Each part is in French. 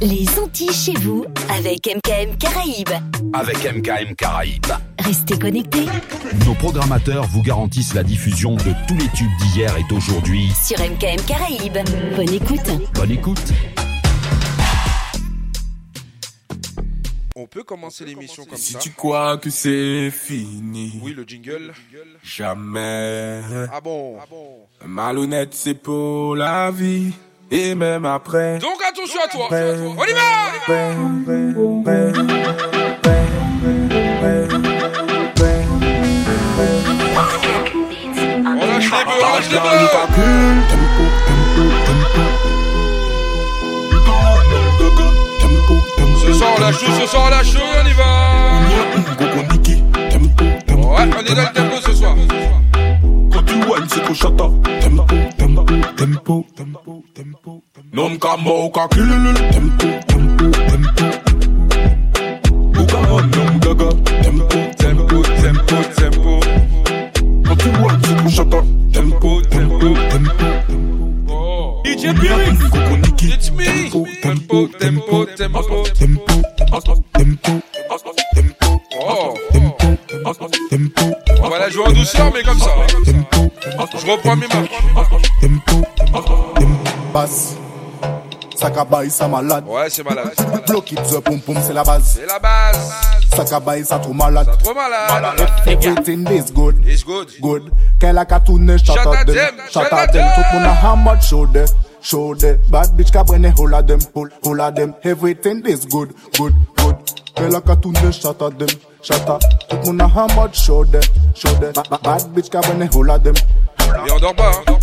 Les Antilles chez vous avec MKM Caraïbes. Avec MKM Caraïbes. Restez connectés Nos programmateurs vous garantissent la diffusion de tous les tubes d'hier et d'aujourd'hui. sur MKM Caraïbes. Bonne écoute. Bonne écoute. On peut commencer l'émission comme Si ça. tu crois que c'est fini, Oui, le jingle. jamais. Ah bon Malhonnête, c'est pour la vie. Et même après. Donc attention à toi. après, On y va On lâche les bœufs, on lâche les bœufs. Ce soir on lâche tout, ce soir on lâche tout, on y va Ouais, on est dans le tempo ce soir. Quand tu whines, c'est qu'on chata. Tempo, tempo, tempo, tempo, tempo. Non kama ukakilulu. Tempo, tempo, tempo. Ukawa non gaga. Tempo, tempo, tempo, tempo. Quand tu qu'on chata. Tempo, tempo, tempo. Oh. DJ Niki. It's me. Tempo, tempo, tempo, tempo. tempo. Tempo, tempo, tempo. Oh. Tempo, tempo. On va la jouer en douceur, mais comme ça. Tempo, Je reprends mes marques. tempo, tempo. Basse. Sakabaï, ça malade. Ouais, c'est malade. Block it, the pom pom, c'est la base. C'est la base. Sakabaï, ça trop malade. Trop malade. Everything is good. It's good. Good. Qu'elle a qu'à tourner, shout out them. Shout out them. Tout moun a hammer, show them. Show them. Bad bitch ka brene, hold of them. Hold, hold of them. Everything is good. Good, good. Qu'elle a qu'à tourner, shout out them. Shout out. Tout moun a hammer, show them. Show them. Ba- ba- Bad bitch ka brene, hold of them. Et on dort pas, hein.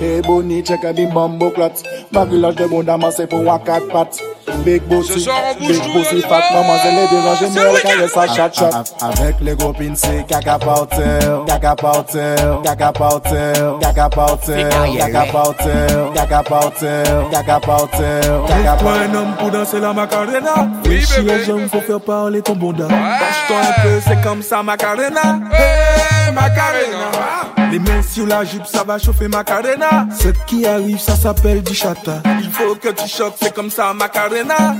Hey Bonnie, check out the bumbo clat. Ma village de monde amassé pour un quatre pattes. Big bossy, big bossy, fat va. maman, c'est les deux ans, j'aime C'est bien le le week-end. carré, ça chat chat. Avec les copines, c'est caca pautel, caca pautel, caca pautel, caca pautel, caca pautel, caca pautel, caca pautel, caca un homme pour danser la macarena Oui, bébé. jambes, faut faire parler ton bonda Bâche-toi un peu, c'est comme ça macarena Hey, Macarena. Les mains sur la jupe, ça va chauffer macarena. Cette qui arrive, ça s'appelle du chata. Il faut que tu choques, c'est comme ça macarena.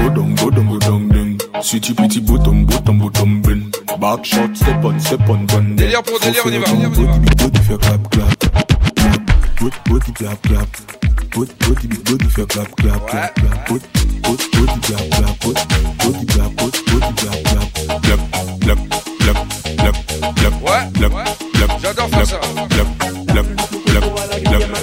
Go down, go down, go down, ding Sweetie, pretty, bottom, bottom, bottom, bin Back shot, step on, step on, gun Délire pour délire, on y va, on y va, on y va. Body, body, fait clap, clap Body, body, clap, clap. Body, body, big body, fait clap, clap, clap, clap. Body, body, body, clap, clap. Body, clap, clap, Ouais, clap, ouais. clap, J'adore faire ça. clap, clap, clap, clap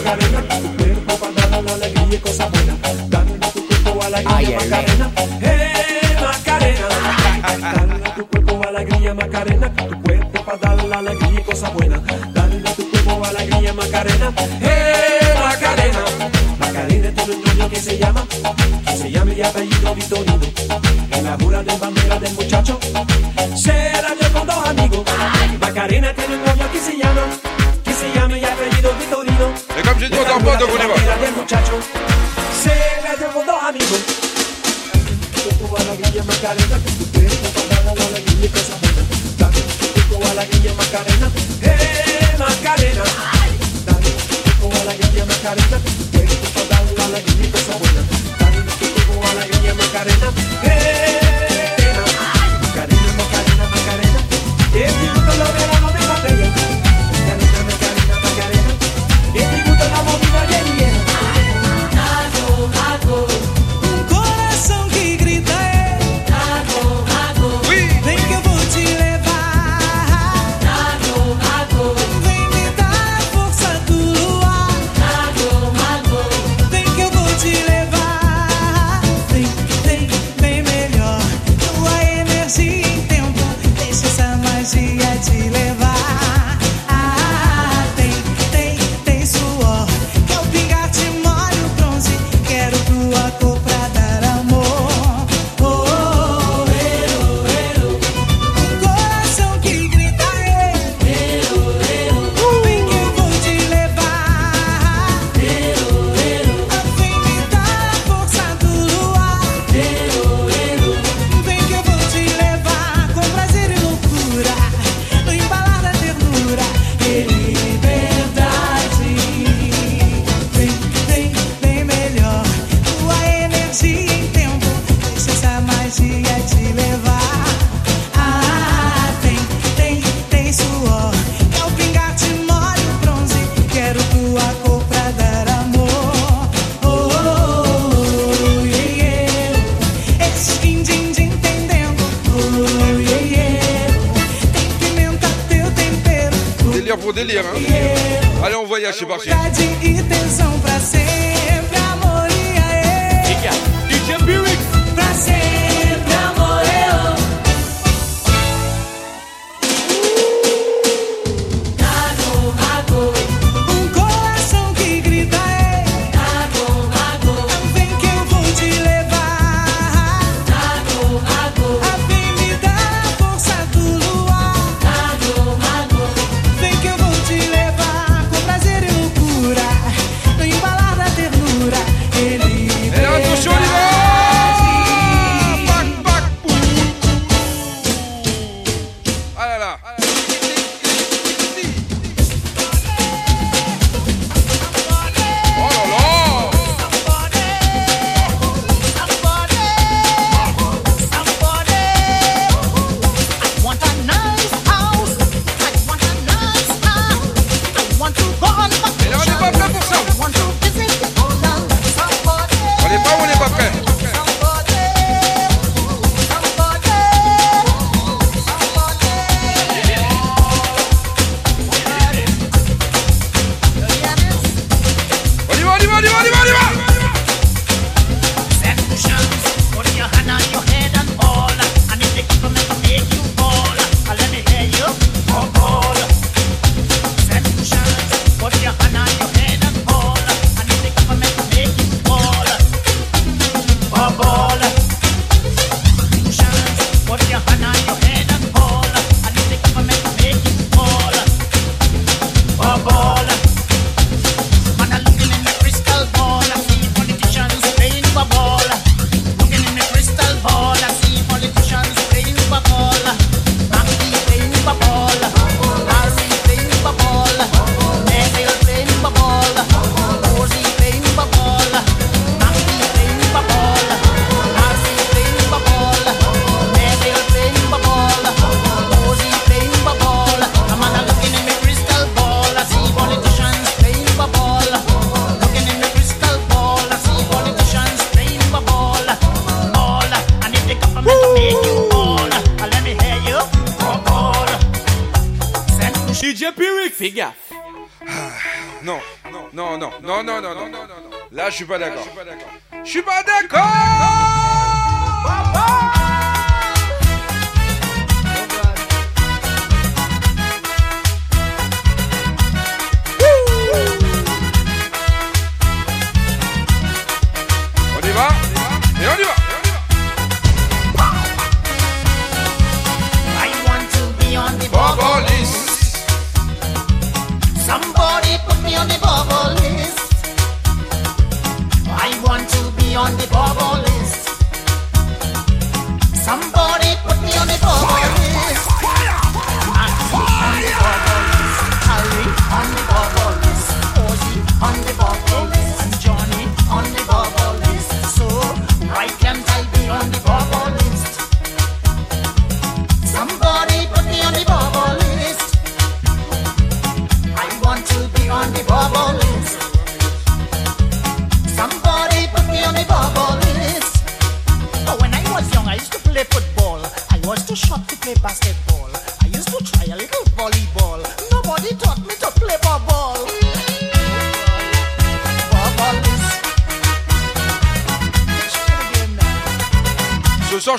Dale a tu cuerpo alegría Macarena, se llama, y apellido Vitorino. En la de bandera del muchacho, se la dio con dos amigos. Macarena tiene un novio que se llama, que se llama y apellido Vitorino. Et comme j'ai dit, on del muchacho, se la dio con dos amigos. Macarena, que tu cuerpo para dar la alegría y Macarena, eh Macarena. La que tu cuerpo para dar alegría y Macarena, eh Fais gaffe. Ah, non, non, non, non, non, non, non, non, non. Là, je suis pas d'accord. Je suis pas d'accord. On y va? on the bubble list. I want to be on the bubble list. Somebody put me on the bubble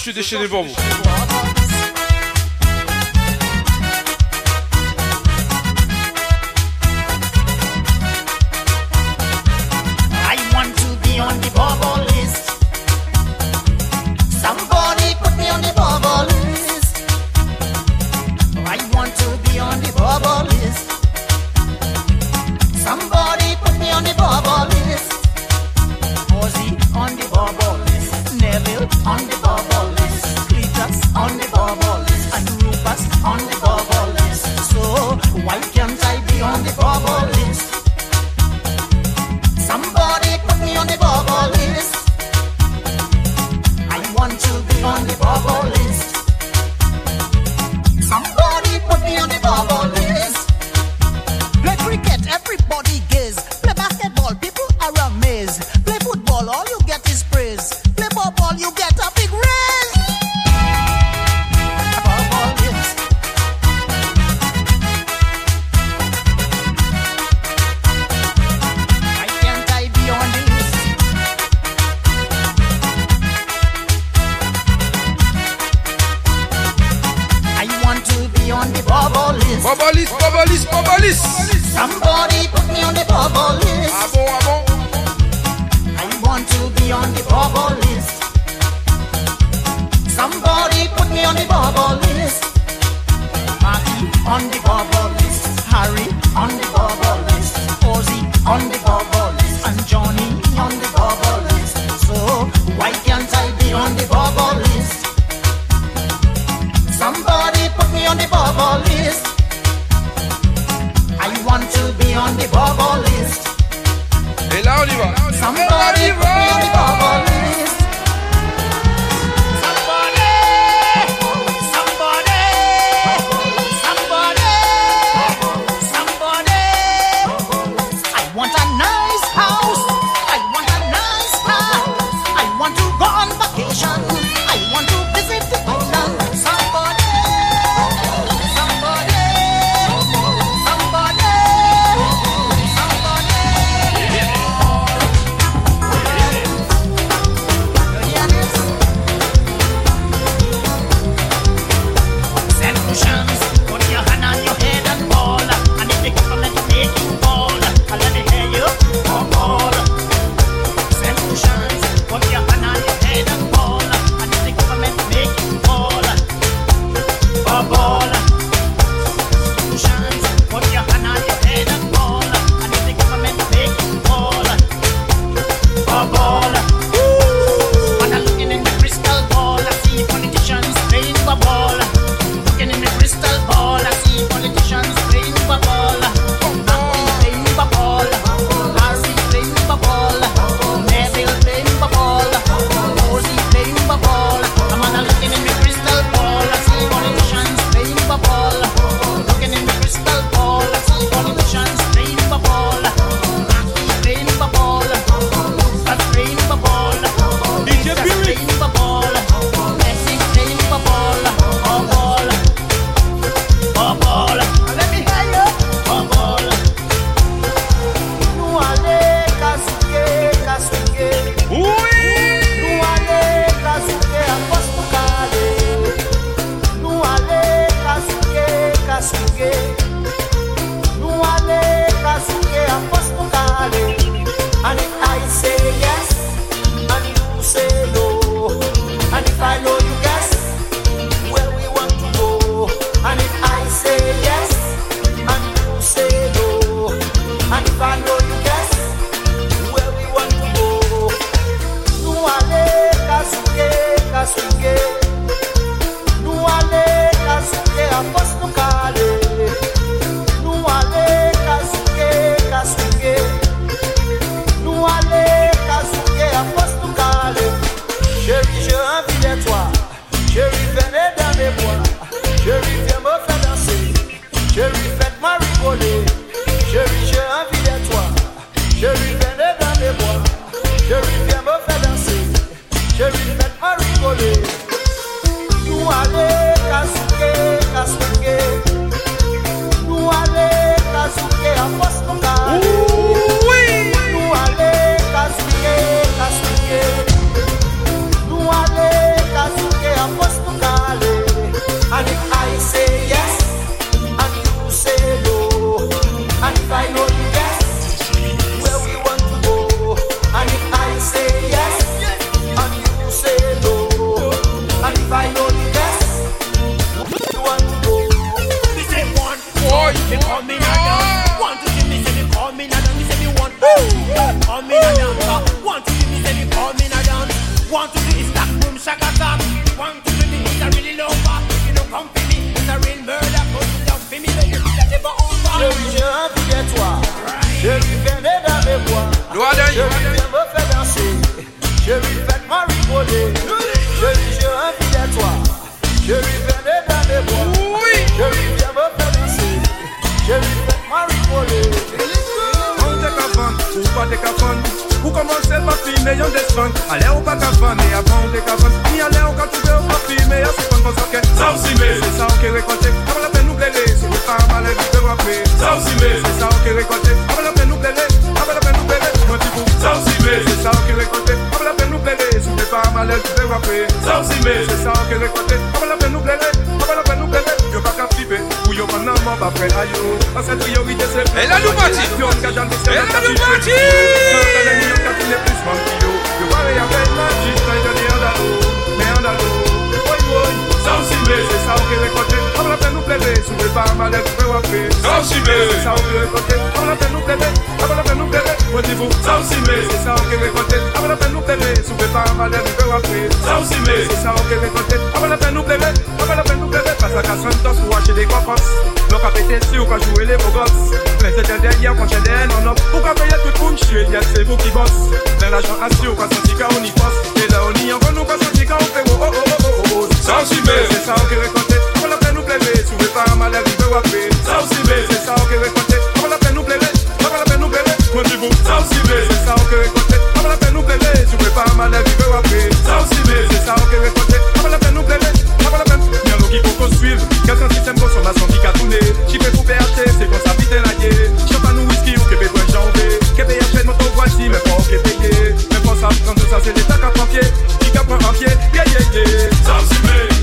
suis déchaîné pour vous. malèz te wapè Sa ou si mè Se sa A pa la pen nou plele A la pen nou plele Yo pa Ou yo man nan man pa pre a yo An se se la nou pati pati Yo ka plus man ki yo Yo pare ya Nan Me Sa ou si mè Se sa la plele, sou de bar malè, fè wapè Sa ou si mè, se sa ou rekote, avè la pen nou plele, avè la pen nou plele Wendivou, sa ou si mè, se sa ou rekote, la de bar malè, ou si mè, se sa ou rekote, avè la pen nou plele, avè la pen nou plele Pas la kassan dos pou wache de kompans Non ka pete si ou ka joue le vos gosses. Mè se den tout moun chie, yè vous ki bosse. Mè la jan assi senti ka ou ni fos E la ou ni an kon ou ka senti oh oh oh oh oh Sa ou si mè, se sa ou rekote plele Souve pa amale rive wape Sa ou si be Se sa ou ke rekwate Aba la pen nou plele Aba la pen nou plele Kwen di vou Sa ou si be Se sa ou ke rekwate Aba la pen nou plele Souve pa amale rive wape Sa ou si be Se sa ou ke rekwate Aba la pen nou plele Aba la pen Mwen nou ki pou kon suiv san sistem konsomasyon ki ka toune Chipe pou pe ate Se kon sa pite la ye Chapa nou whisky ou kebe kwen janve Kebe yon pen moto vwati Men pou ke teke Men pou sa Kan tout sa se Ki Yeah yeah yeah. Sa ou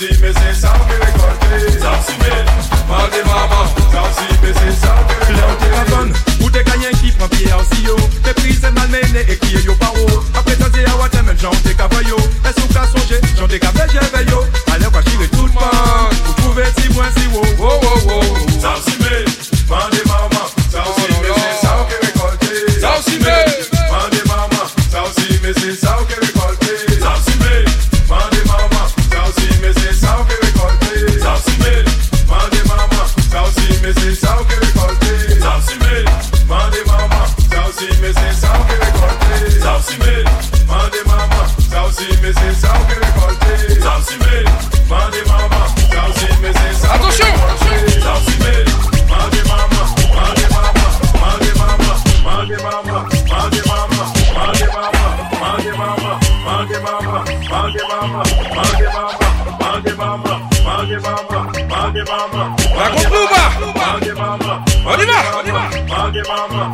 Mais c'est ça que c'est ça que malmené et qui est yo paro. Après, à j'en t'ai. Est-ce qu'on t'a songé? Attention La on y va, on y va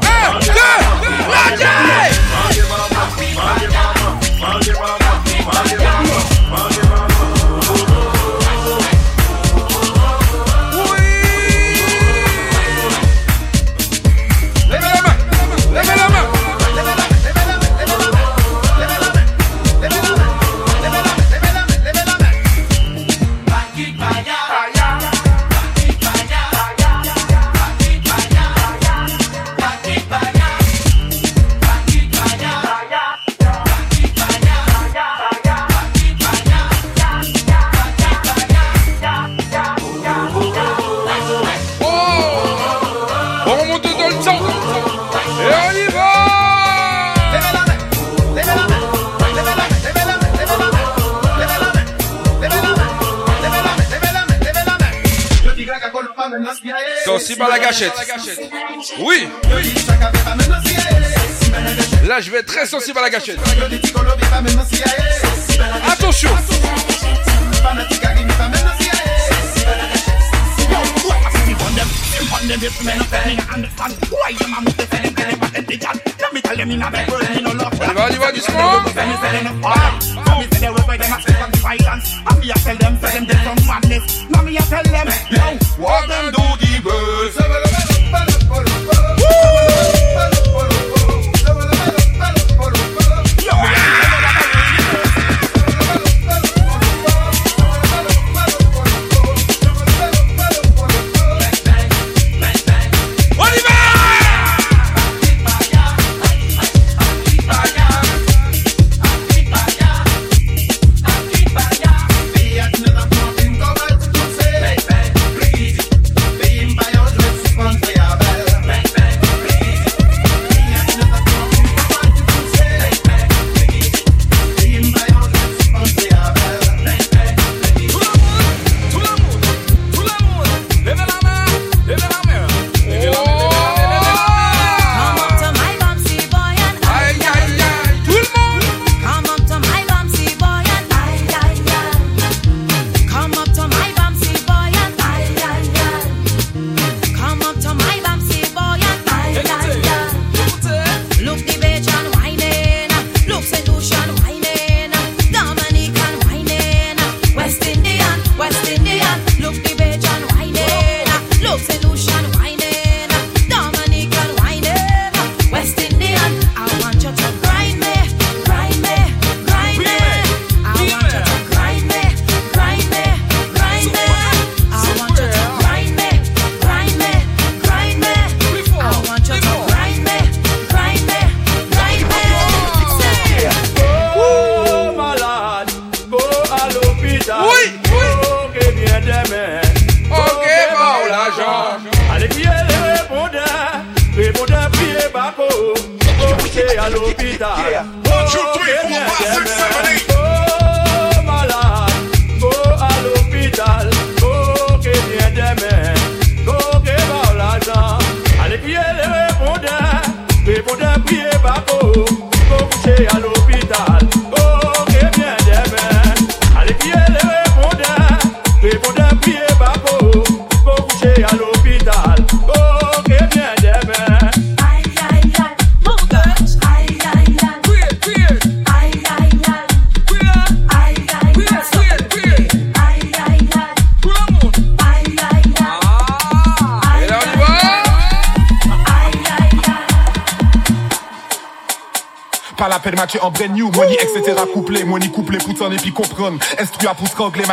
À la gâchette. Oui. Là, je vais être très sensible à la gâchette. Attention. On y va, on y va.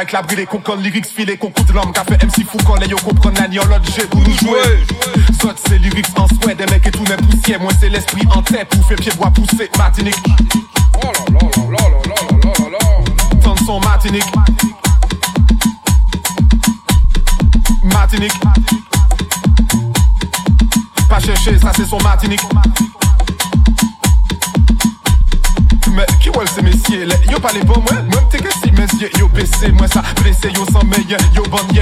avec la brûlée, qu'on lyrics filé, qu'on coûte l'homme, qu'a fait MC Foucault, les yo,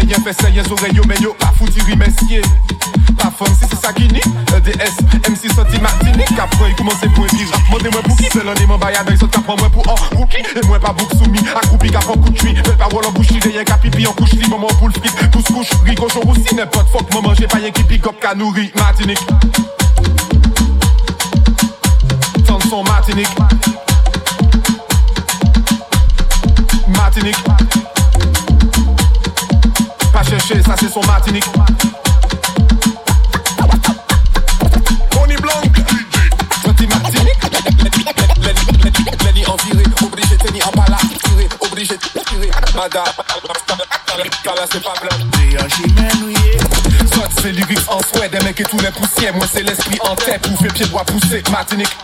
Yen fese, yen zoreyo, men yo pa fouti rimesye Pa fom si. Se sakini, EDS, MC soti martini Kapre yi kouman se pou epi rap, mwen de mwen pou ki Selon e mwen bayan dey, sot kapran mwen pou an kouki E mwen pa bouk soumi, akoupi kapran koutri Bel parol an bouchli, deyen kapipi an kouchli Maman pou l'frit, kous kouch, rikochon roussi Nepot fok mwen manje, payen ki pikop ka nouri Martinique. Tanson Martinique. C'est son Martinique. Tony Blanc. Petit Martinique. Lenny en viré, obligé tenir en pala. Tiré, obligé tirer. Madame, là c'est pas blanc. Soit c'est lyrics en souhait, des mecs et tous les poussières. Moi c'est l'esprit en tête, pour faire pied bois pousser. Martinique.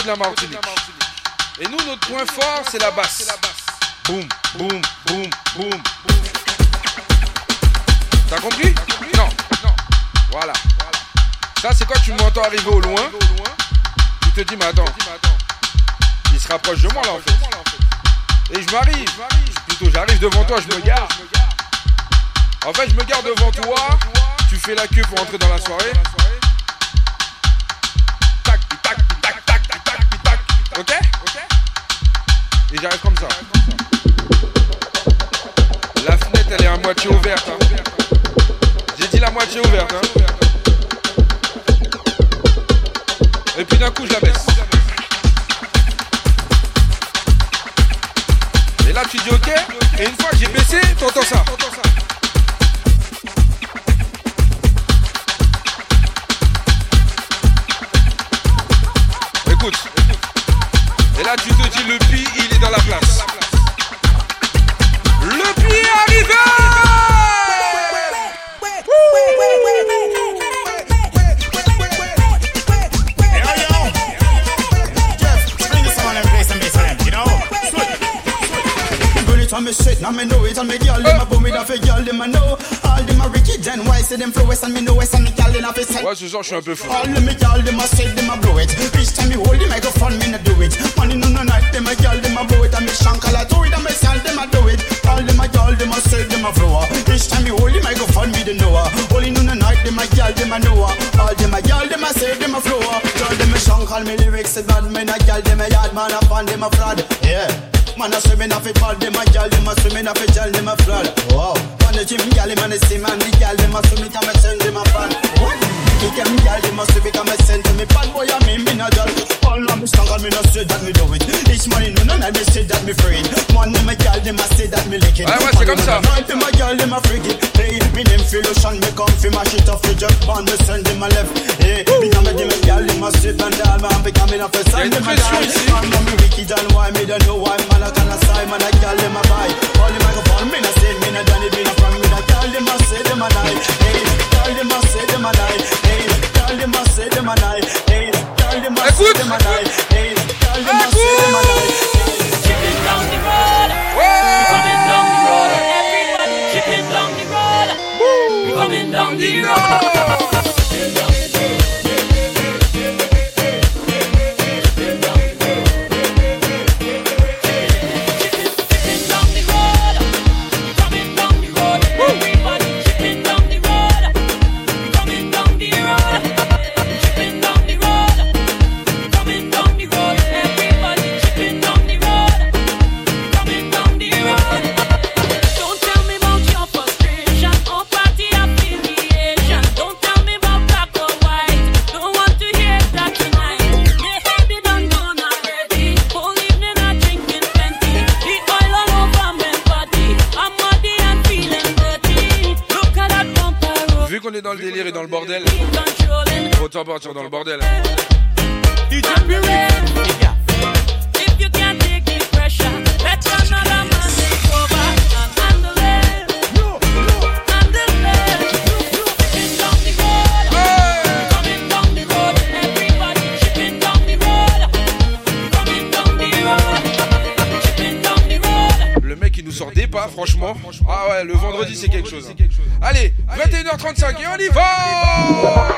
De la Martinique. Et nous, notre point fort, c'est la basse. Boum, boum, boum, boum. T'as compris? Non. Voilà. Ça, c'est quand tu m'entends arriver au loin. Tu te dis, mais attends. Il se rapproche de moi, là, en fait. Et je m'arrive. Plutôt, j'arrive devant toi, je me gare. En fait, je me garde devant toi. Tu fais la queue pour entrer dans la soirée. J'arrive comme ça. La fenêtre, elle est à moitié ouverte. hein. moitié ouverte. Hein. Et puis d'un coup, je la baisse. Et là, tu dis OK. Et une fois que j'ai baissé, t'entends ça. It, and me girl them a boom it off a girl them a know. All them a wicked and why say them flow west and me know west and me girl them a set. Ouais, ce soir, je suis un peu fou. All them a girl them a say them a blow it. Each time me hold the microphone, me no do it. Money no no night, them a girl them a blow it, and me shankle a do it, and me sell them a do it. All them a girl them a say them a flow. Each time me hold the microphone, me the know. Only no no night, them a girl them a know. All them a girl them a say them a flow. Girl them a shankle me lyrics, say bad men a girl them a yard man up and them a fraud. Yeah. Man a swimming off it ball, them a gal, them a swimming off it gel, them a flood. Wow. Man a gym gal, man a sim, and the gal, them a swim it, and me send them a fan. What? Kick them gal, them a swim it, and me send them a bad boy, I mean me no gel. All of me strong, and me no say that me do it. Each money no no night, me say that me free. Man them a gal, them a say that me lick it. Ouais, c'est comme ça. Night them a gal, them a freak Hey, me me come fi mash it off, fi jump on, eh, me send a left. Hey, me nah me a gal, them a strip and down, man, become enough for send them a down. Man, man, me wicked and why me don't know why, man, I can't sign, man, I a buy. All the microphone, me nah say, me nah done it, me nah from me nah gal them a say them a lie. Hey, eh, gal them a say them a lie. Hey, eh, gal them a say them a lie. Hey, a say them a lie. Hey, gal them a say them a lie. Latino. Coming down the road. Chipping down the road. Le mec il nous sort des pas, franchement. Ah ouais, le vendredi c'est quelque chose. hein. Allez, 21h35 et on y va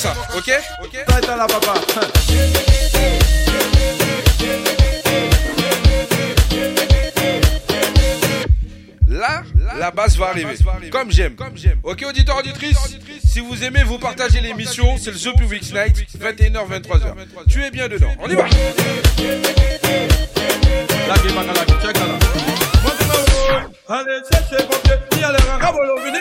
ça, ok? Ok là, papa. Là, la basse va arriver. Comme j'aime. Ok, auditeur, auditrice Si vous aimez, vous partagez l'émission. C'est le The Public Night, 21h, 23h. Tu es bien dedans. On y va Allez, yalera rabolo vini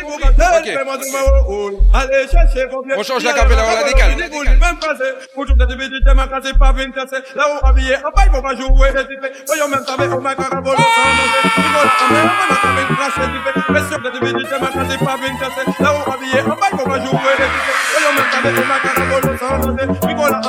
bukatel On change la capella, on la décale.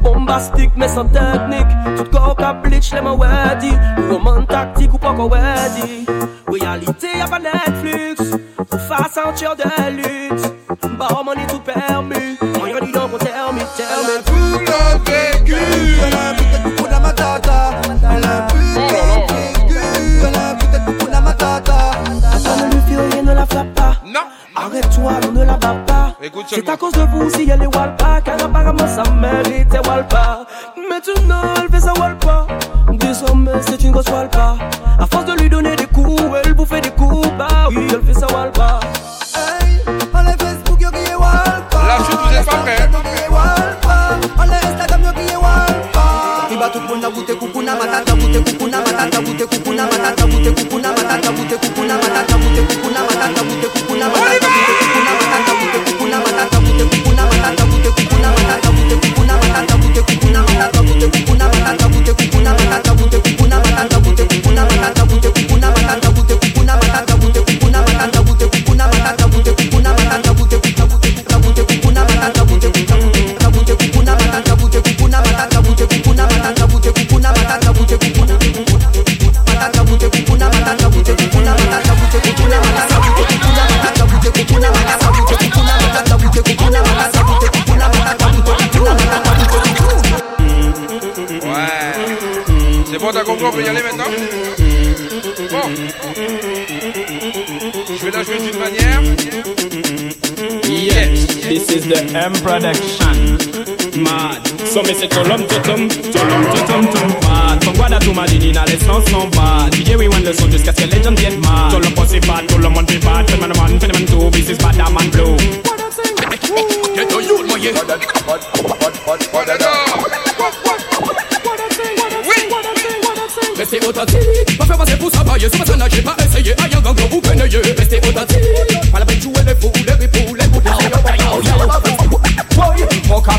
Bombastic, mais sans technique. Tout corps qu'a bleach, les mains. Roman tactique ou pas encore ready. Réalité, y'a pas Netflix. Pour faire sentir de luxe. Bah, on est tout permis. On y a dit dans mon terme, terme. Le C'est à cause de vous si elle est Walpa, car apparemment ça méritait Walpa. Maintenant elle fait sa Walpa. Désormais c'est une grosse Walpa. À force de lui donner des coups, elle bouffait des coups. Bah oui, elle fait sa Walpa. Allez Facebook, yo qui est Walpa. La chute, vous êtes pas prêts. Yo qui est Walpa. Allez Instagram, yo qui est Walpa. Tout le monde matata, matata, matata, matata, matata, matata, is the M production. Mad. So me say tolom totom, tolom totom tom mad. From Guada to Madinina, les sons sont bad. DJ we want le son jusqu'à ce que les gens viennent mad. Tout le monde c'est bad, tout le monde fait bad. Fait man man, fait man two, this is bad, that man blow. Get to you, my yeah. Restez authentique, pas faire passer pour ça pailler Sur ma scène, j'ai pas essayé, aïe, un gango ou penaillé Restez authentique, pas la peine de jouer les fous, les ripoux, les bouts,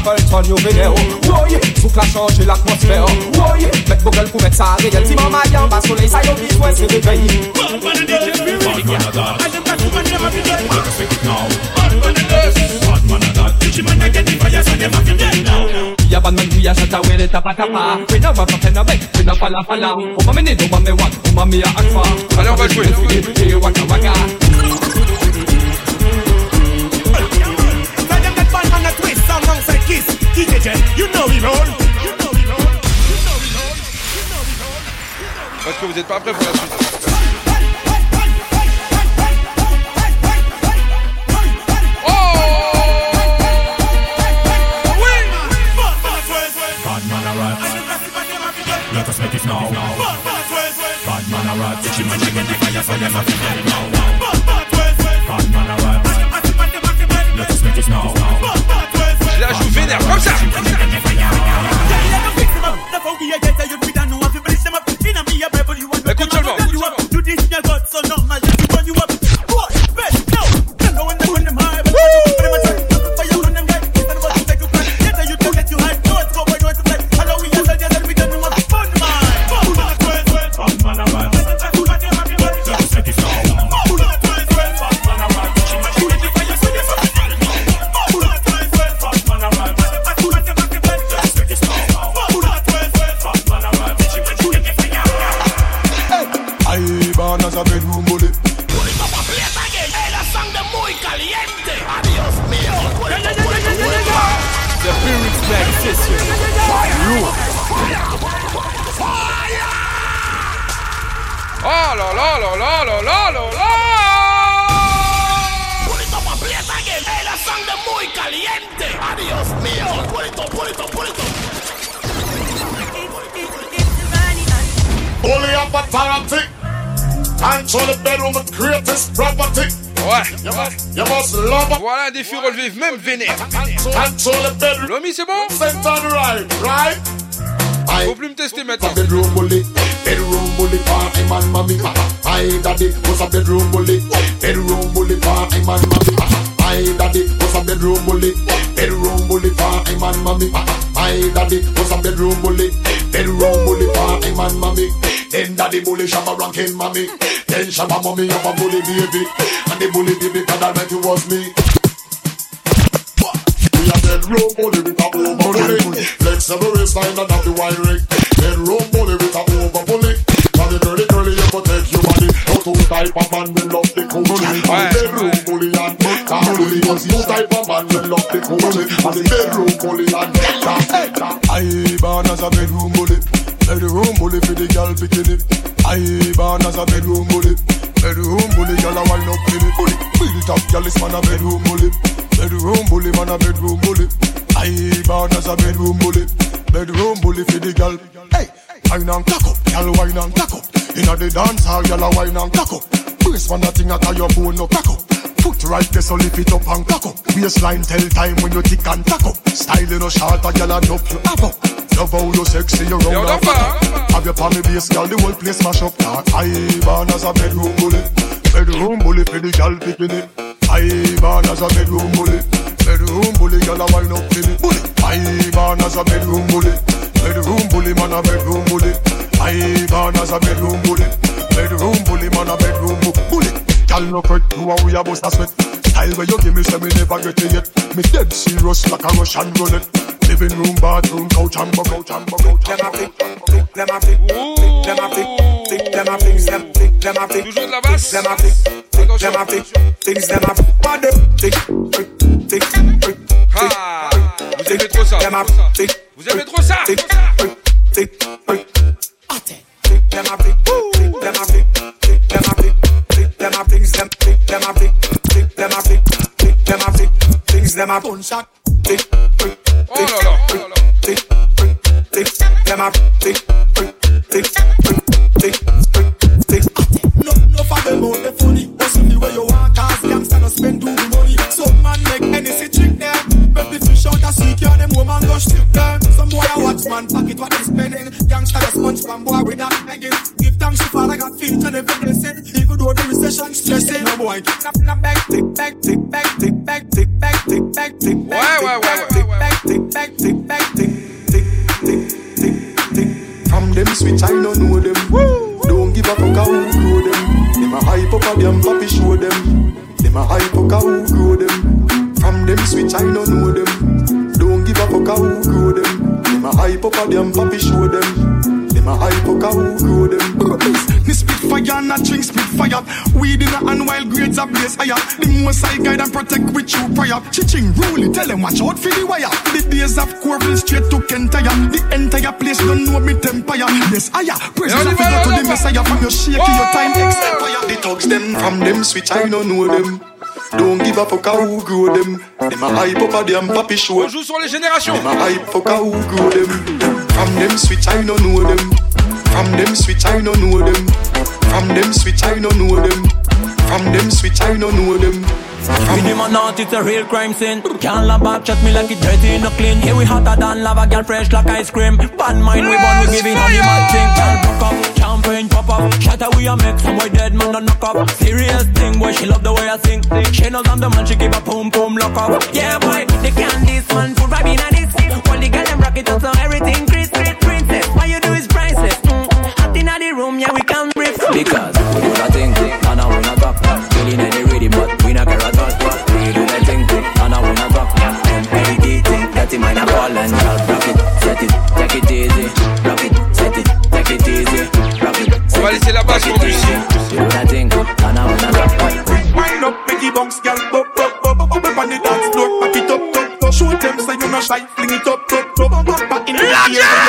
fèl ton yo video Woye, sou ka chanje l'atmosfèr Woye, met Google pou met sa reyel Ti man ba soley sa se Bad man Bad man I man Bad man Bad man man the bad man de kiss. DJ Jen, you know we roll. You know we roll. You know we roll. You know we roll. Parce que vous n'êtes pas prêts pour la suite. Oh! Let us make it now. Bad a rat, chicken man chicken, the fire for them a fire now. Bad man a rat, let us make it now. Je la joue vénère comme ça. Écoute seulement. Love Voilà un défi relevé, même vénère. Control the bedroom. Lomi, c'est bon? Faut plus me tester maintenant. bedroom bully, party man, mommy. My daddy was a bedroom bully, bedroom bully, party man, mommy. My daddy was a bedroom bully, bedroom bully, party man, mommy. My daddy was a bedroom bully, bedroom bully, party man, mommy. Then daddy bully shabba ranking mommy. Then shabba mommy have a bully baby, and the bully baby God Almighty was me. Waistline tell time when you tick and tack up. Style in a short, a girl a up you have up. Love how you sexy, you round and fat up. Have your palmy base, girl, the whole place mash up. Nah, I born as a bedroom bully. Bedroom bully for the girl picking it. I born as a bedroom bully. Bedroom bully, girl a wine up in it. Bully. I born as a bedroom bully. Bedroom bully, man a bedroom bully. I born as a bedroom bully. Bedroom bully, man a bedroom bully. Girl no fret, you and we a bust a sweat. Style where you give me, say me never get it yet. Me dead serious like a Russian roulette. Living room, bathroom, couch and couch and bo- couch and Them a flick, flick, them a flick, flick, them a flick, them flick, them a flick, basse. them a flick, flick, them a flick, them a flick, them, flick, flick, flick, flick, Ah, vous aimez trop ça. them a Vous aimez trop ça. Them a bone shot, flick, flick, là là, oh là là. flick, flick, flick, them a flick, flick, flick, flick, flick, flick. No, no for them out the funny. But see the way you want cause gangsta no spend too money. Some man make any see trick them. But the fish out a secure them woman go strip them. Some boy a watch man pocket what they spending. Gangsta the sponge from boy with that begging. Give thanks to father got feet and every blessing. Even though the recession stressing. No boy in a back, Weed in a hand while grades are blaze higher. The most I guide and protect with you prior. Chiching rule, tell them watch out for the wire. The days of Corville straight to Kentire. The entire place don't know me empire. Yes, higher. Of yeah, figure to the messiah. From your shake to your time expire. The thugs them from them switch, I don't know them. Don't give a fuck how who grow them. Them a hype up a them papi show. On joue sur les générations. Them a hype fuck how who grow them. From them switch, I don't know them. From them switch, I don't know them. From them switch, I don't know them. From them switch, I don't know them. With him or not, it's a real crime scene. Can't love back, chat me like it dirty, no clean. Here we hotter than lava, girl fresh like ice cream. Bad mind, we born, we giving animal thing. Girl broke up, champagne pop up. Shatter we a make some boy dead man a knock up. Serious thing, boy, she love the way I think. She knows I'm the man, she give a boom boom lock up. Yeah, boy, they can't this man put right in a this. All the girl them rock it up, so everything Chris, Chris, princess. What you do is priceless. Mm. Hot in the room, yeah, we can. Because we do that thing, and I wanna cop. Killing any ready, but we not care at all. We do that thing, and I wanna cop. MPD thing, that in mind I call and I'll rock it, set it, take it easy. Rock it, set it, take it easy. Rock it, set it, take it easy. On va laisser la base pour lui. We do that thing, and I wanna cop. Wind up, make it bounce, girl, bop, bop, bop, bop, bop, on the dance floor, back it up, up, up. Show them say you not shy, fling it up, up, up, up, back in the air.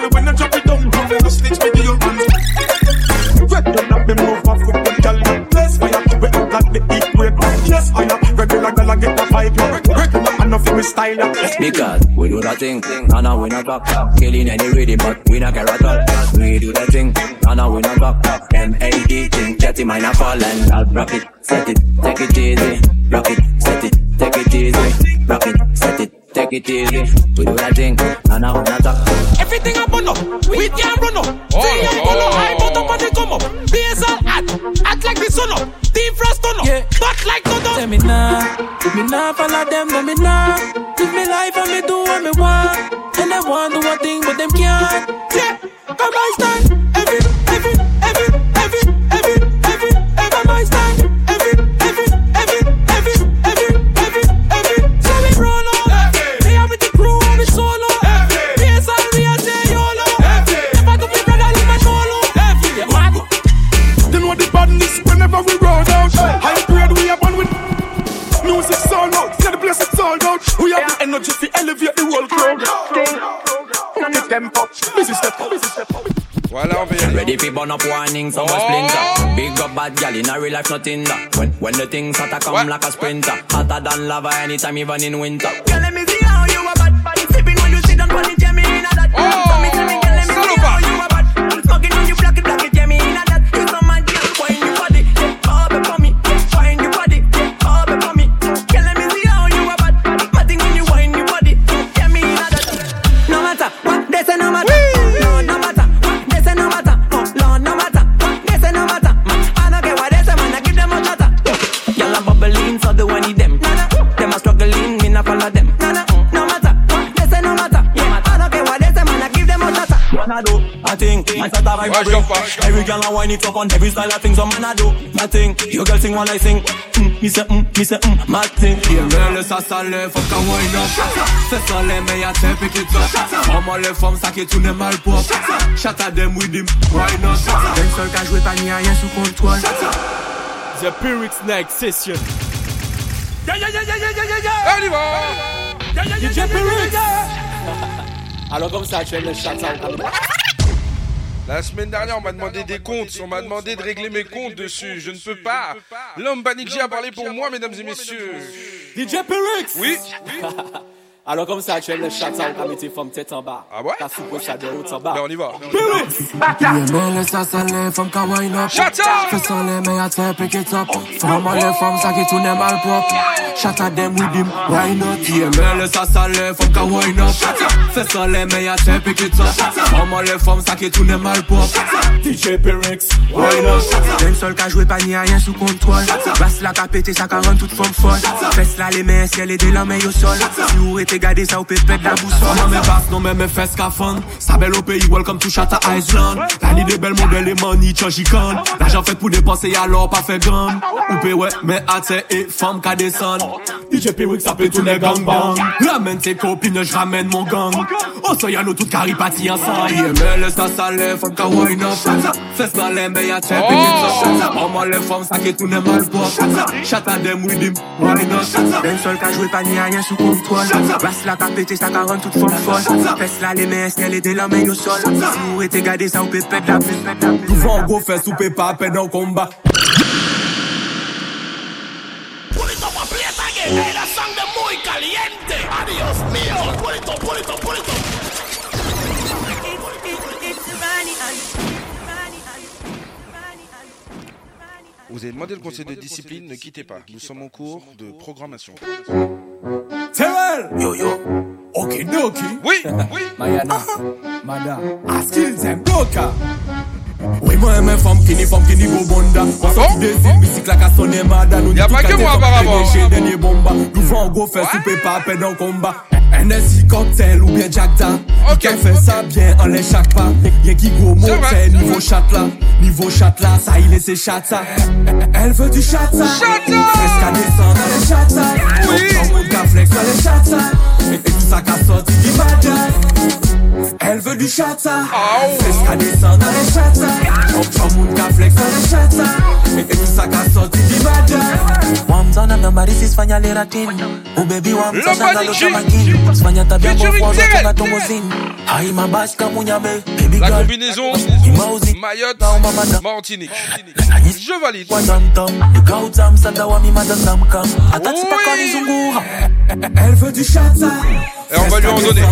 Girl, when you drop it down, come and snitch me your hands. Red, you knock me move off with them, girl, you bless fire, we act like the heat break. Yes, I am regular, girl, I get the vibe. Regular, I know feel me style, yeah. Because we do that thing, and now we not back. Killing any rhythm, but we not care at all. We do that thing, and now we not back. M-A-D thing, him mine a fall and I'll rock it, set it, take it easy. Rock it, set it, take it easy. Rock it, it, it easy. We do that thing, and now we not back. Everything up on up, we can't run up. Oh, Stay up on up, high but up and they come up. Bass all hot, act like the sun up. Deep frost turn up, back like sun up. Tell me nah, me nah follow them, no me nah. Live me life and me do what me want. And I want do one thing, but them can't. On the tempo, busy step, busy step. Voilà, on va y aller. Ready for burn up warning, some oh. splinter. Big up bad gal in a real life, nothing that. When when the things hotter come like a sprinter, hotter than lava anytime, even in winter. Girl, let me see I think, I start to vibrate. Every girl a whine it up on every style of things, so man I do, my thing. You girl sing while I sing. Mm, me say, mm, me say, mm, my thing. Yeah, ça faut wine up Fais ça les meilleurs t'es pick it up Maman les femmes ça qui tourne mal pop Shut at them with him, why not? Même seul qu'à jouer pas ni rien sous contrôle. The Pyrrhic Session. Yeah, yeah, yeah, yeah, yeah, yeah, yeah, On y va yeah, yeah, yeah, DJ yeah, yeah, Pyrrhic. yeah. Alors comme ça, tu le chat La semaine dernière, on m'a demandé des comptes. On m'a demandé de régler mes comptes dessus. Je ne peux pas. L'homme Banikji a parlé pour moi, mesdames et messieurs. DJ Pyrrhic. Oui. Alors comme ça, tu fais le chat t'as mis tes femmes tête en bas. Ah ouais T'as soupe chat de haut en bas. Ben on y va. Ça femme wine up. Shut up! Fais ça les meilleurs t'es pick it up. Femme les femmes ça qui tourne mal propre. Shut at them with him, why not? Yeah, me laisse ça saler, faut qu'à wine up Fais ça les meilleurs t'es pick it up Maman les femmes ça qui tourne mal pop DJ. Why not Même seul qu'à jouer pas ni à rien sous contrôle. Basse la ça qu'a rend toute forme folle. Fesse là les mains, ciel et des lames au sol. Si vous gardé ça, vous pouvez perdre la boussole. Maman mes basses, non mais mes fesses qu'à fun Ça belle au pays, welcome to Shatta Island. La nuit des belles modèles et money, change icon L'argent fait pour dépenser, alors pas fait gamme Ou paye ouais, mais atté et femme qu'à descendre. DJ Pyrrhic, ça peut tourner gang bang. Ramène tes copines, je ramène mon gang. Oh ça y'a nous toutes caripati ensemble Yeah, mais laisse ça saler, faut qu'à wine up Fais ça les meilleurs t'es pick it up Maman les femmes, ça qui tourne mal pop Shatta them with him, why not Même seul qu'à jouer pas ni à rien sous contrôle. Ras la ka pete sa ka ran tout fom fol. Fes la le men estel e de la men yo sol? Jou ete gade sa ou pe pet la pet Tou fon go fes ou pe pa pet nan komba Pou mi son pa ple sa gen Vous avez demandé le conseil de discipline, ne quittez pas. Nous sommes en cours de programmation. Terrell Yo yo Okidoki Oui, oui Mayana Mada Askills and Broker Oui, moi, mes femmes qui ni femmes qui. On des la casse sonne mada. Nous Y'a dit pas que moi, apparemment. Nous vont faire souper pas à peine en combat. NSI cocktail ou bien Jack Da. Qui fait ça bien en les chaque pas. Y'a qui monter c'est niveau chat là. Niveau chat là, ça il est ses chat ça. Elle veut du chat ça. Fresca descend dans les chat ça. Oui. Flex dans les chat ça. Et tout ça qu'a sorti du bad guy. Elle veut du chata. Fais qu'à descendre dans les chata. On prend mon flex dans les chata. Et tout ça qu'a sorti du bada. Wamzana na marisi sifanya lera tini ubebi wa msasa Lomba ngalo DJ. chama gini sifanya tabia Featuring bofu Zerel. wazona tomozini hai mabashi kamunyabe baby La girl combinaison Mayotte, Martinique. Je valide. wadamtam nikauta msanda wa mimadandamkam atatsipakanizunguha Elle veut du chata. Et on va lui en donner.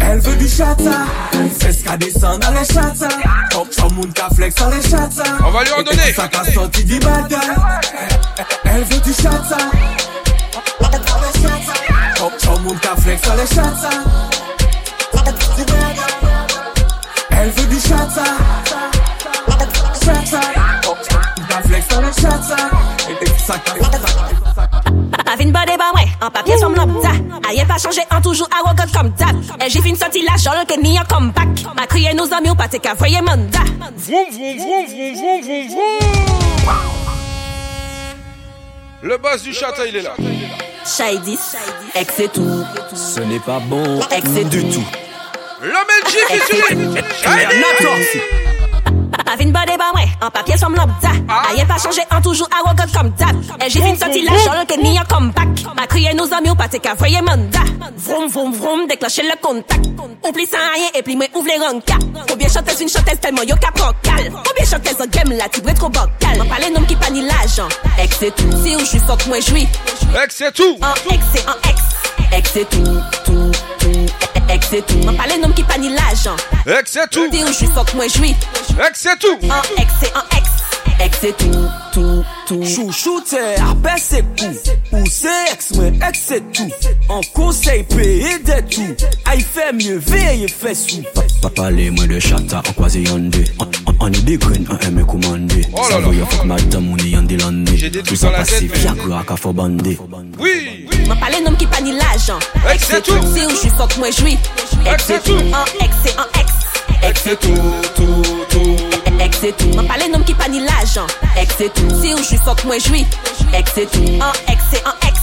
Elle veut du chata. Qu'à descendre dans les chata. Flex dans les chata. On va lui en donner. tout ça qu'a sorti du bada. Elle veut du chata. On prend mon flex dans les chata. Elle veut du chata. Chata. Tout ça qu'a Avin bade ba ouais, en papier som lambda. Ayen pas changé, en toujours arrogant comme dab. Et j'ai fin sorti la jol que ni un comeback. Ma crié nos amis ou pas t'es qu'à voyer mandat. Vroom, vroom, vroom, vroom, vroom, vroom, vroom. Le boss du chata, il est là. Shaidis, ex et tout. ce n'est pas bon Ex et du tout L'homme LG featuring Avin bade ba ouais, en papier som lambda. Ayen pas changé, en toujours arrogant comme dab. Et j'ai fin sorti la jol que ni un comeback. Ma crié nos amis ou pas t'es qu'à voyer mandat. Vroom, vroom, vroom, déclencher le contact. Oublie ça rien et puis moi ouvre les rankas. Combien chanteuse une chanteuse tellement yo cap cal. Combien chanteuse en game là, tu dois trop bocal. M'en parler nom qui pas ni l'argent. Ex et tout. Si ou je suis fuck, moi jouis. Ex et tout. En ex et en ex. Ex et tout, tout, Ex et tout. M'en parler nom qui pas ni l'argent. Ex et tout. Si ou je suis fuck, moi jouis. Ex tout. En ex et en ex. Et tout, tout, tout. Chouchoute, après c'est coup. Ou c'est ex, mais ex c'est tout. En conseil payé de tout. Aïe fait mieux, veille fait sous. Pas parler moins de chata en croisé yande On est des graines commandé Oh là Ça veut y fuck madame on est J'ai des Tout ça passé à café bandé Oui. M'en parler nom qui pas ni l'argent. Ex et tout. Si ou je suis fuck, moi jouis. Ex et tout. En ex et en ex. Ex et tout, tout, tout. Ex et tout. M'en parler nom qui pas ni l'argent. Ex et tout. Si ou je suis fuck, moi jouis. Ex et tout. En ex et en ex.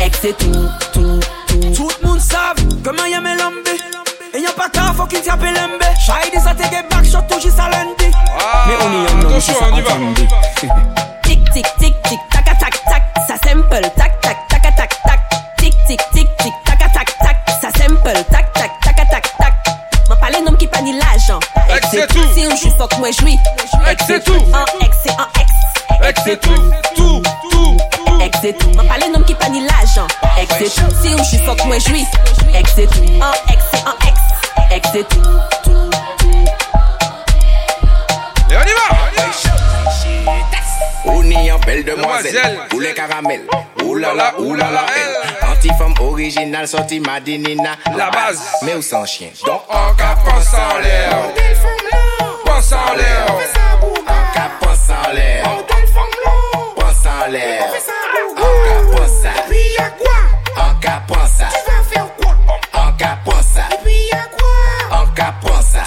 Ex et tout, tout, tout. Tout le monde savent comment y'a mes lambés. Et y'a pas qu'à faut qu'il t'appelle lembe. Shai des attaques back shot tout juste à lundi. Mais on y en a y va. Tic tic tic tic tac tac tac. Ça simple tac tac tac tac tac. Tic tic tic tic tac tac tac. Ça simple tac l'argent. Ex et tout. Si fuck, moi jouis. Ex et tout. Ex ex. Ex et tout. Tout, tout, tout. Ex tout. M'en parler nom qui pas ni l'argent. Ex et tout. Si fuck, moi jouis. Ex ex ex. Ex tout, tout. On y en belle demoiselle, ou les caramels, oulala, oulala, elle. Anti-femme originale, sortie Madinina, La base. Mais où sans chien, donc En cas, pense en l'air. Pense en l'air. en cas, pense en l'air. Pense en l'air. En cas, pense ça. En cas, pense ça. En cas, pense ça. En cas, pense ça.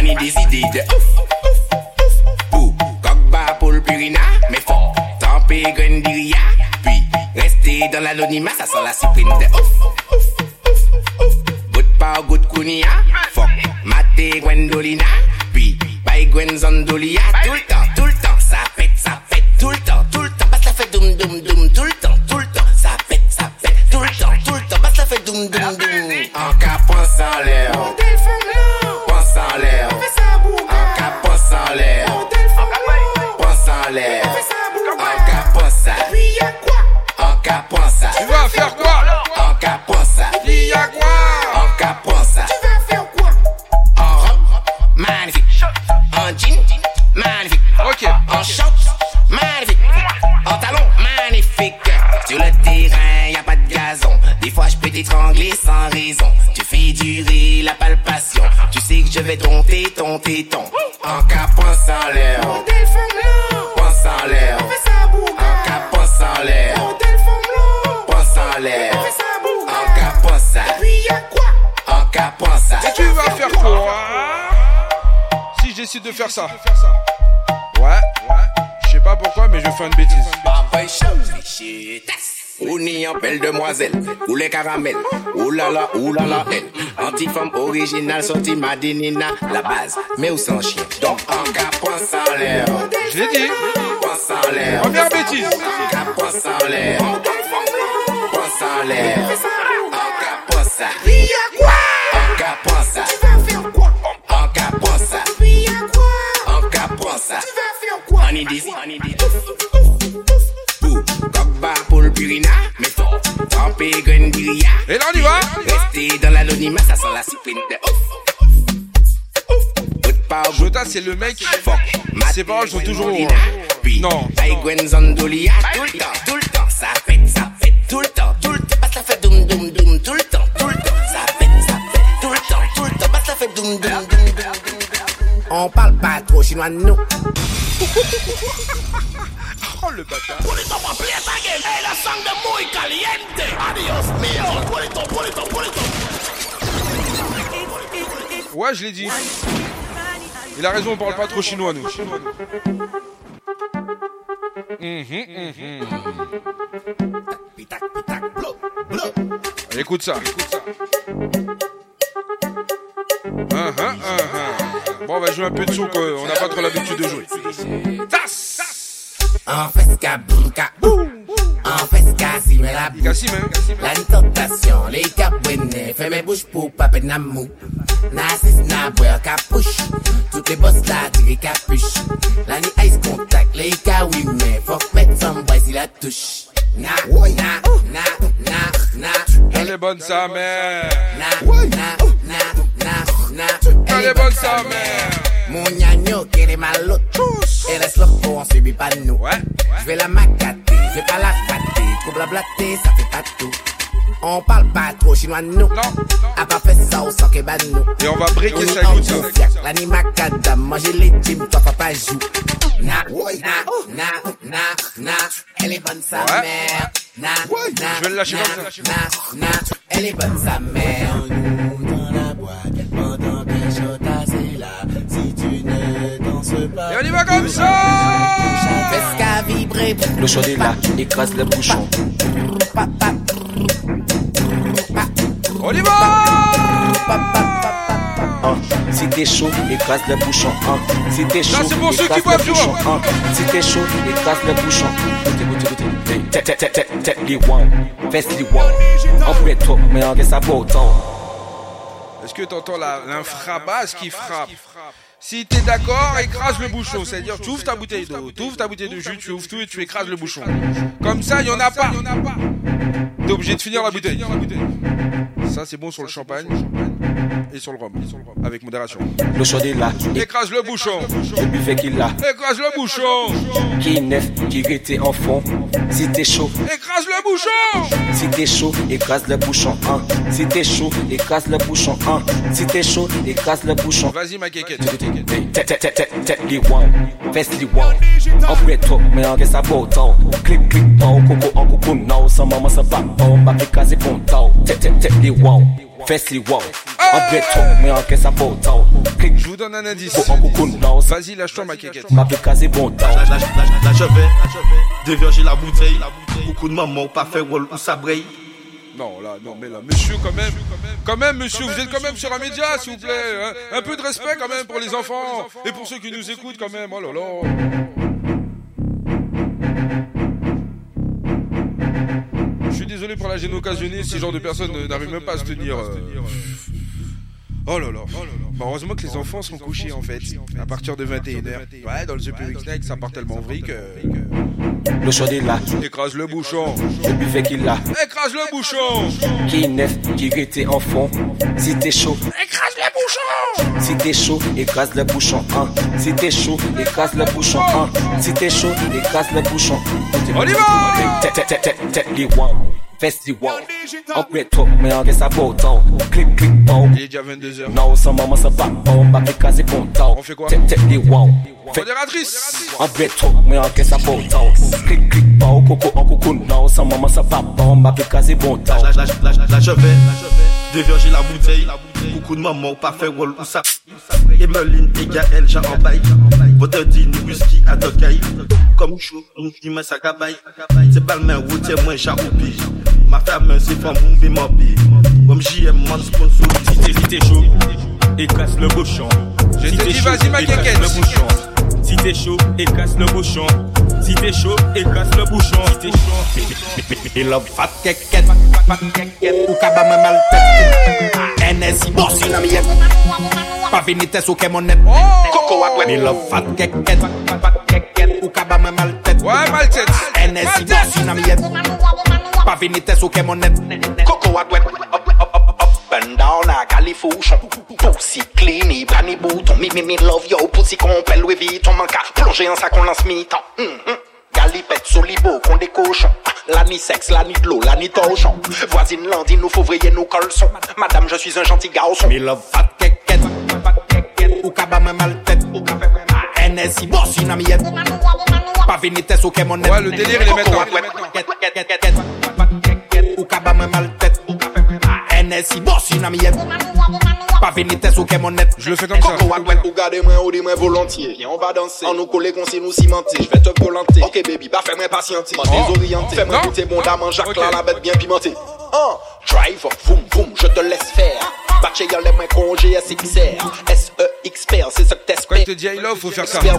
On est décidé de Ou, Tempé graine d'iria, puis rester dans l'anonymat, ça sent la cyprine de ouf. Good par good kunia, fuck, maté Gwendolina, puis by Gwen tout le temps, tout le temps, ça pète, ça pète, tout le temps, tout le temps, bah ça fait doum doum doum, tout le temps, tout le temps, ça pète, ça pète, tout le temps, tout le temps, bah ça fait doum doum doum. En pense en l'air, Tu vas faire quoi? Belle demoiselle, ou les caramels, ou là là, ou là là, elle. Anti-femme originale, sortie Madinina, la base, mais où sans chien. Donc en cas, point sans l'air. Je l'ai dit. Point sans l'air. Première bêtise. En cas, point sans l'air. Point sans l'air. En cas, point ça. En cas, point ça. En cas, point ça. En cas, point ça. On y dit, on y dit. Pour le purina, mais graine d'Iria. Et là, on y va. Rester dans l'anonymat, ça sent la cyprine de ouf. Jota, c'est le mec. Ses paroles sont toujours. Non. Aïe Gwen Zandolia, tout le temps, tout le temps, ça fait, ça fait, tout le temps, tout le temps, bah, ça fait doum doum doum, tout le temps, tout le temps, ça fait, ça fait, tout le temps, tout le temps, bah, ça fait doum doum doum doum doum. On parle pas trop chinois, nous. Oh le bâtard. Sangre muy caliente. Adios mío, pulito, pulito, pulito. Ouais, je l'ai dit. Il a raison, on parle pas trop chinois, nous. Mhm, mhm. Allez, Écoute ça. Ah, ah, ah, ah. Bon, on va jouer un peu de son, quoi. on n'a pas trop l'habitude de jouer. Tas En fresca, bunka, en fresca, si me la La tentation, les capouines, fais mes bouches pour pas perdre namou. Nasis, na boire capuche, toutes les bosses là, tirez capuche. La ni ice contact, les oui, mais faut mettre some boys, il la touche. Na, na, na, na, na. Elle est bonne sa mère. Na, na, na, na, na. Elle est bonne sa mère. Mon gnagno quiere malo. Elle reste loco, on subit pas nous. Je vais la macater, je vais pas la rater. Trop blablater, ça fait pas tout. On parle pas trop chinois nous. À part faire ça au soc et ban nous. Et on va briquer ça, On écoute ça. nous fiac, La ni macadam, manger les gyms, toi papa joue. Na, na, na, na, na. Elle est bonne sa Ouais. mère. Na, na, Je vais le lâcher na, comme ça. na, na. Elle est bonne sa mère. Et on y va comme ça Fais qu'à vibrer. Le chaud est là, écrase le bouchon. On y va Hein, Si t'es chaud, écrase le bouchon. Hein, Si t'es chaud, c'est pour ceux écrase qui boivent. Hein, Si t'es chaud, écrase le bouchon. Goûtez, goûtez, goûtez. Hey, tête, tête, tête, tête, tête, les wow. Fesse les wow. En prêt trop, mais en ça beau temps. Est-ce que t'entends la- l'infrabasse qui frappe? Si t'es d'accord, écrase le bouchon. C'est-à-dire, tu ouvres ta bouteille d'eau, tu ouvres ta bouteille de jus, tu ouvres tout et tu écrases le bouchon. Comme ça, il y en a pas. T'es obligé de finir la bouteille. Ça, c'est bon sur le champagne et sur le rhum. Avec modération. Le chaud est là, Écrase le bouchon. le buffet qu'il a. Écrase le bouchon. Qui neuf, qui était en fond. Si t'es chaud, Écrase le bouchon. Si t'es chaud, écrase le bouchon 1. Si t'es chaud, écrase le bouchon 1. Si t'es chaud, écrase le bouchon. Vas-y, ma kékette. Tête, tête, tête, tête, tête, les wow. Fesse les wow. En prêt mais en ça beau temps. Clic, clic, bon, coco, en coco, non. Sans maman, ça va, bon, ma pécase, bon temps. Tête, tête, les wow. Fesse les wow. En prêt mais en ça beau temps. Clic, Je vous donne un indice. Vas-y, lâche-toi, ma kékette. Ma pécase, bon temps. Là, je vais déverger la bouteille. Beaucoup de mamans pas fait rôle ou ça braille. Non, là, non, mais là, monsieur, quand même. Quand même, monsieur, vous êtes quand même sur un média, s'il vous plaît. hein. Un peu de respect, quand même, pour les enfants. Et pour ceux qui nous écoutent, quand même. Oh là là. Je suis désolé pour la gêne occasionnée si ce genre de personnes n'arrivent même pas à se tenir. euh. Oh là là. Bah, heureusement que les enfants sont couchés en fait. À partir de 21h. Ouais, dans le The Public ça part tellement vrai que. Le chaud est là, Écrase le bouchon. le buffet qu'il a. Écrase le bouchon. Qui neuf, qui était en fond. Si t'es chaud, Écrase le bouchon. Si t'es chaud, écrase le bouchon 1. Si t'es chaud, écrase le bouchon 1. Si t'es chaud, écrase le bouchon. On y va En prêt trop, mais en ça beau temps. Clic, clic, bon. Il est déjà 22h. Non, sans maman, ça va, bon, ma pécase, bon temps. On fait quoi Tête, tête, les wow. En prêt trop, mais en ça beau temps. Clic, bon, coco, en coco, non, sans maman, ça va, bon, ma pécase, bon temps. Là, là, là, là, là, je vais déverger la bouteille. Beaucoup de mamans pas fait rôle ou ça. Emeline et Gaël, j'ai en bail. Votre dit nous whisky à Tokai. Comme chaud, nous dis ça cabaye. C'est pas le même routier, moi j'ai oublié. Ma femme, c'est femme, mon vie, mon vie. Comme JM, mon sponsor. Si t'es, chaud, éclasse le bouchon. Je Si te t'es dis, chaud, vas-y, ma éclasse quéquette. le bouchon. t'es chaud et le bouchon. Si t'es chaud et le bouchon. Si t'es chaud. il l'homme fat keket, fat keket, ou kaba me mal tête. NSI boss une amie. Pas vini tes ou mon net. Coco à Et l'homme fat keket, fat keket, ou kaba me mal tête. Ouais, mal tête. NSI boss une amie. Pas vini tes ou mon net. Coco à à Californie. Pussy clean, les boutons. Me, me, me love yo, pussy complet Louis Vuitton. Manque à plonger en sac, on lance mi-temps. Hum, hum. Galipette, solibo, qu'on. Ah, La ni sexe, la ni de l'eau, la ni torchon. Voisine Landine, nous faut vrayer nos colsons. Madame, je suis un gentil garçon. Me love fat keket. Ou kaba me mal tête. NSI boss in a miette. Pas vinite sou ke monet. Ouais, le délire, il est maintenant. NSI boss in a miette. Pas vinite sou ke monet. Je le fais comme ça. Ou gardez-moi, ou dis-moi volontiers. Viens, on va danser. On nous coller qu'on s'est nous cimenter. Je vais te violenter. Ok, baby, bah fais-moi patienter. M'en Oh. désorienter. Fais-moi goûter bon dame, Jacques Ok. là, la bête bien pimentée. Oh, drive, boum, boum, je te laisse faire. Batché, y'a les mains congé, SXR. SE, expert, c'est ça que t'espères. Quand il te dit I love, faut faire ça. Expert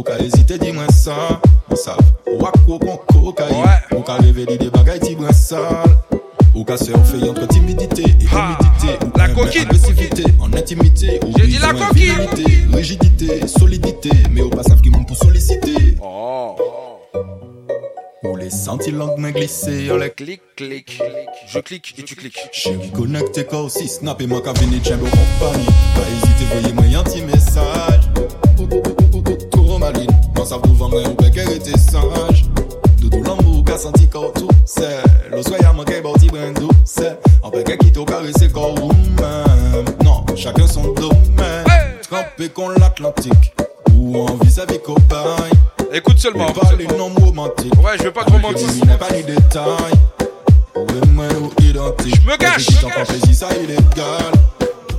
Ou qu'à hésiter, dis-moi ça. On savent. Ou à quoi qu'on cocaïne. Ou qu'à révéler des bagailles, ti brin sale. Ou qu'à se fait entre timidité et humidité. Ou la même coquine. Agressivité en intimité. Ou la virilité, Rigidité, solidité. Mais au pas savent qui m'ont pour solliciter. Oh. Ou les sentir langue main glisser. en les Clic, clic. Je clique et tu cliques. Chérie, connecté quoi aussi, snap et moi qu'à venir de compagnie. Pas hésiter, voyez-moi un petit message. Ça vous vend, ou bien qu'elle était sage. Doudou l'amour qu'a senti corps tout, c'est. Le soir y'a manqué, bon petit brin d'eau, c'est. En fait, qui t'a caressé corps ou même. Non, chacun son domaine. Trempé con l'Atlantique. Ou envie sa vie copain. Écoute seulement. Pas les noms romantiques. Ouais, je veux pas de romantisme. Il pas les détails. Je me cache. Plaisir, ça illégal.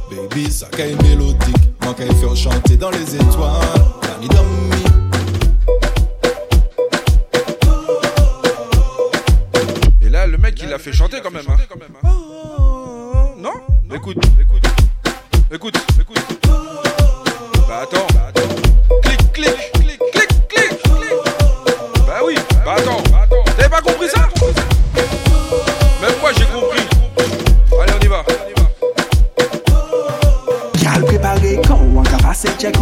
Baby, ça caille mélodique. Moi, qu'elle fait chanter dans les étoiles. Et là, le mec, il l'a fait chanter quand même. Hein. Non? Écoute, écoute. Écoute, écoute. Bah attends. Clic, clic, clic, clic, clic, clic. Bah oui, bah attends. Check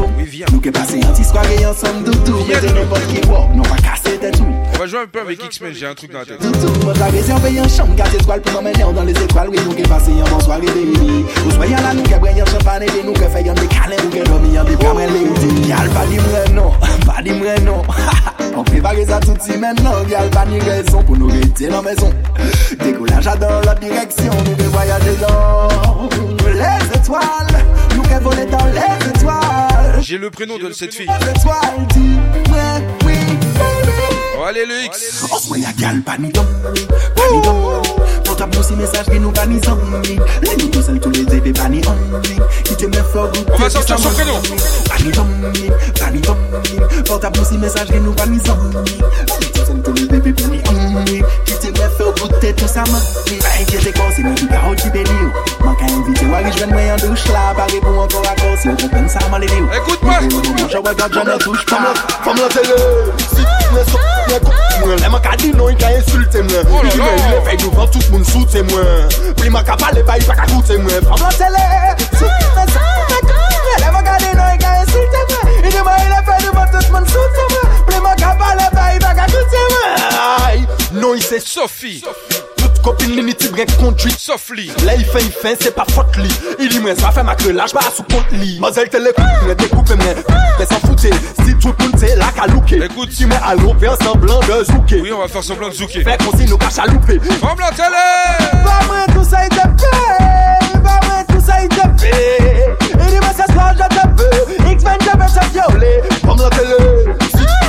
Nous qui passer un petit soirée ensemble doudou Mettez n'importe qui walk, non pas casser tête tout On va jouer un peu avec X-Men, j'ai un truc dans la tête. Doudou, votre la réserver en chambre, garde étoile pour m'emmener dans les étoiles Oui, nous qui passer un bon soirée baby. Ou soyez là, nous qui briller en champagne Et nous qui faisons des câlins, nous qui dormir en des bras lady Gal pas dit moi non, pas dit moi non. On prépare ça tout de maintenant Gal pas ni raison pour nous rester dans la maison. Décollage dans l'autre direction Nous qui voyager dans les étoiles. Nous qui voler dans les étoiles J'ai le prénom de cette fille. Oh, allez, le X. On se y'a gal paniton, paniton Portable nous si message qui nous panisons Les nous seuls tous les épées pani on Qui te met fort On va sortir son prénom. Paniton, paniton Portable nous si message qui nous tout San toni bebe pou mi anmi Kite me fe goute tout sa manmi Pa enkyete kon se mi ki ka hoti beli yo Man ka invite wari jwen mwen yon douche la Pare pou ankor akor se yo konpen sa man. lele yo Ekout mwen Fom la tele Si mwen so mwen kon mwen Le man ka di nou yon ka insulte mwen Li di mwen yon fek nou van tout moun soute mwen Pli man ka pale pa yon pa ka koute mwen Fom la tele Eman gade nan e ka insulte mwen Ine mwen ele fè di mwen tout mwen soute mwen Ple mwen ka pale pa i baka koute mwen Noy se Sophie. Copine li ni tibre kontri Sof li La i fe, i fe, se pa fote li I li mwen sa fe mak relaj ba sou kont li Mazel te le koupe, mwen dekoupe mwen Mwen sa foute, si tout moun te la ka louke Écoute, tu mets à louper un semblant de zouke Oui, on va faire semblant de zouke Fais qu'on s'y nous cache à louper. Femme la télé. Pas moins tout ça il te paie Pas moins tout ça il te paie Et dis-moi ce soir je te veux. X-Men je veux se violer. Femme la télé.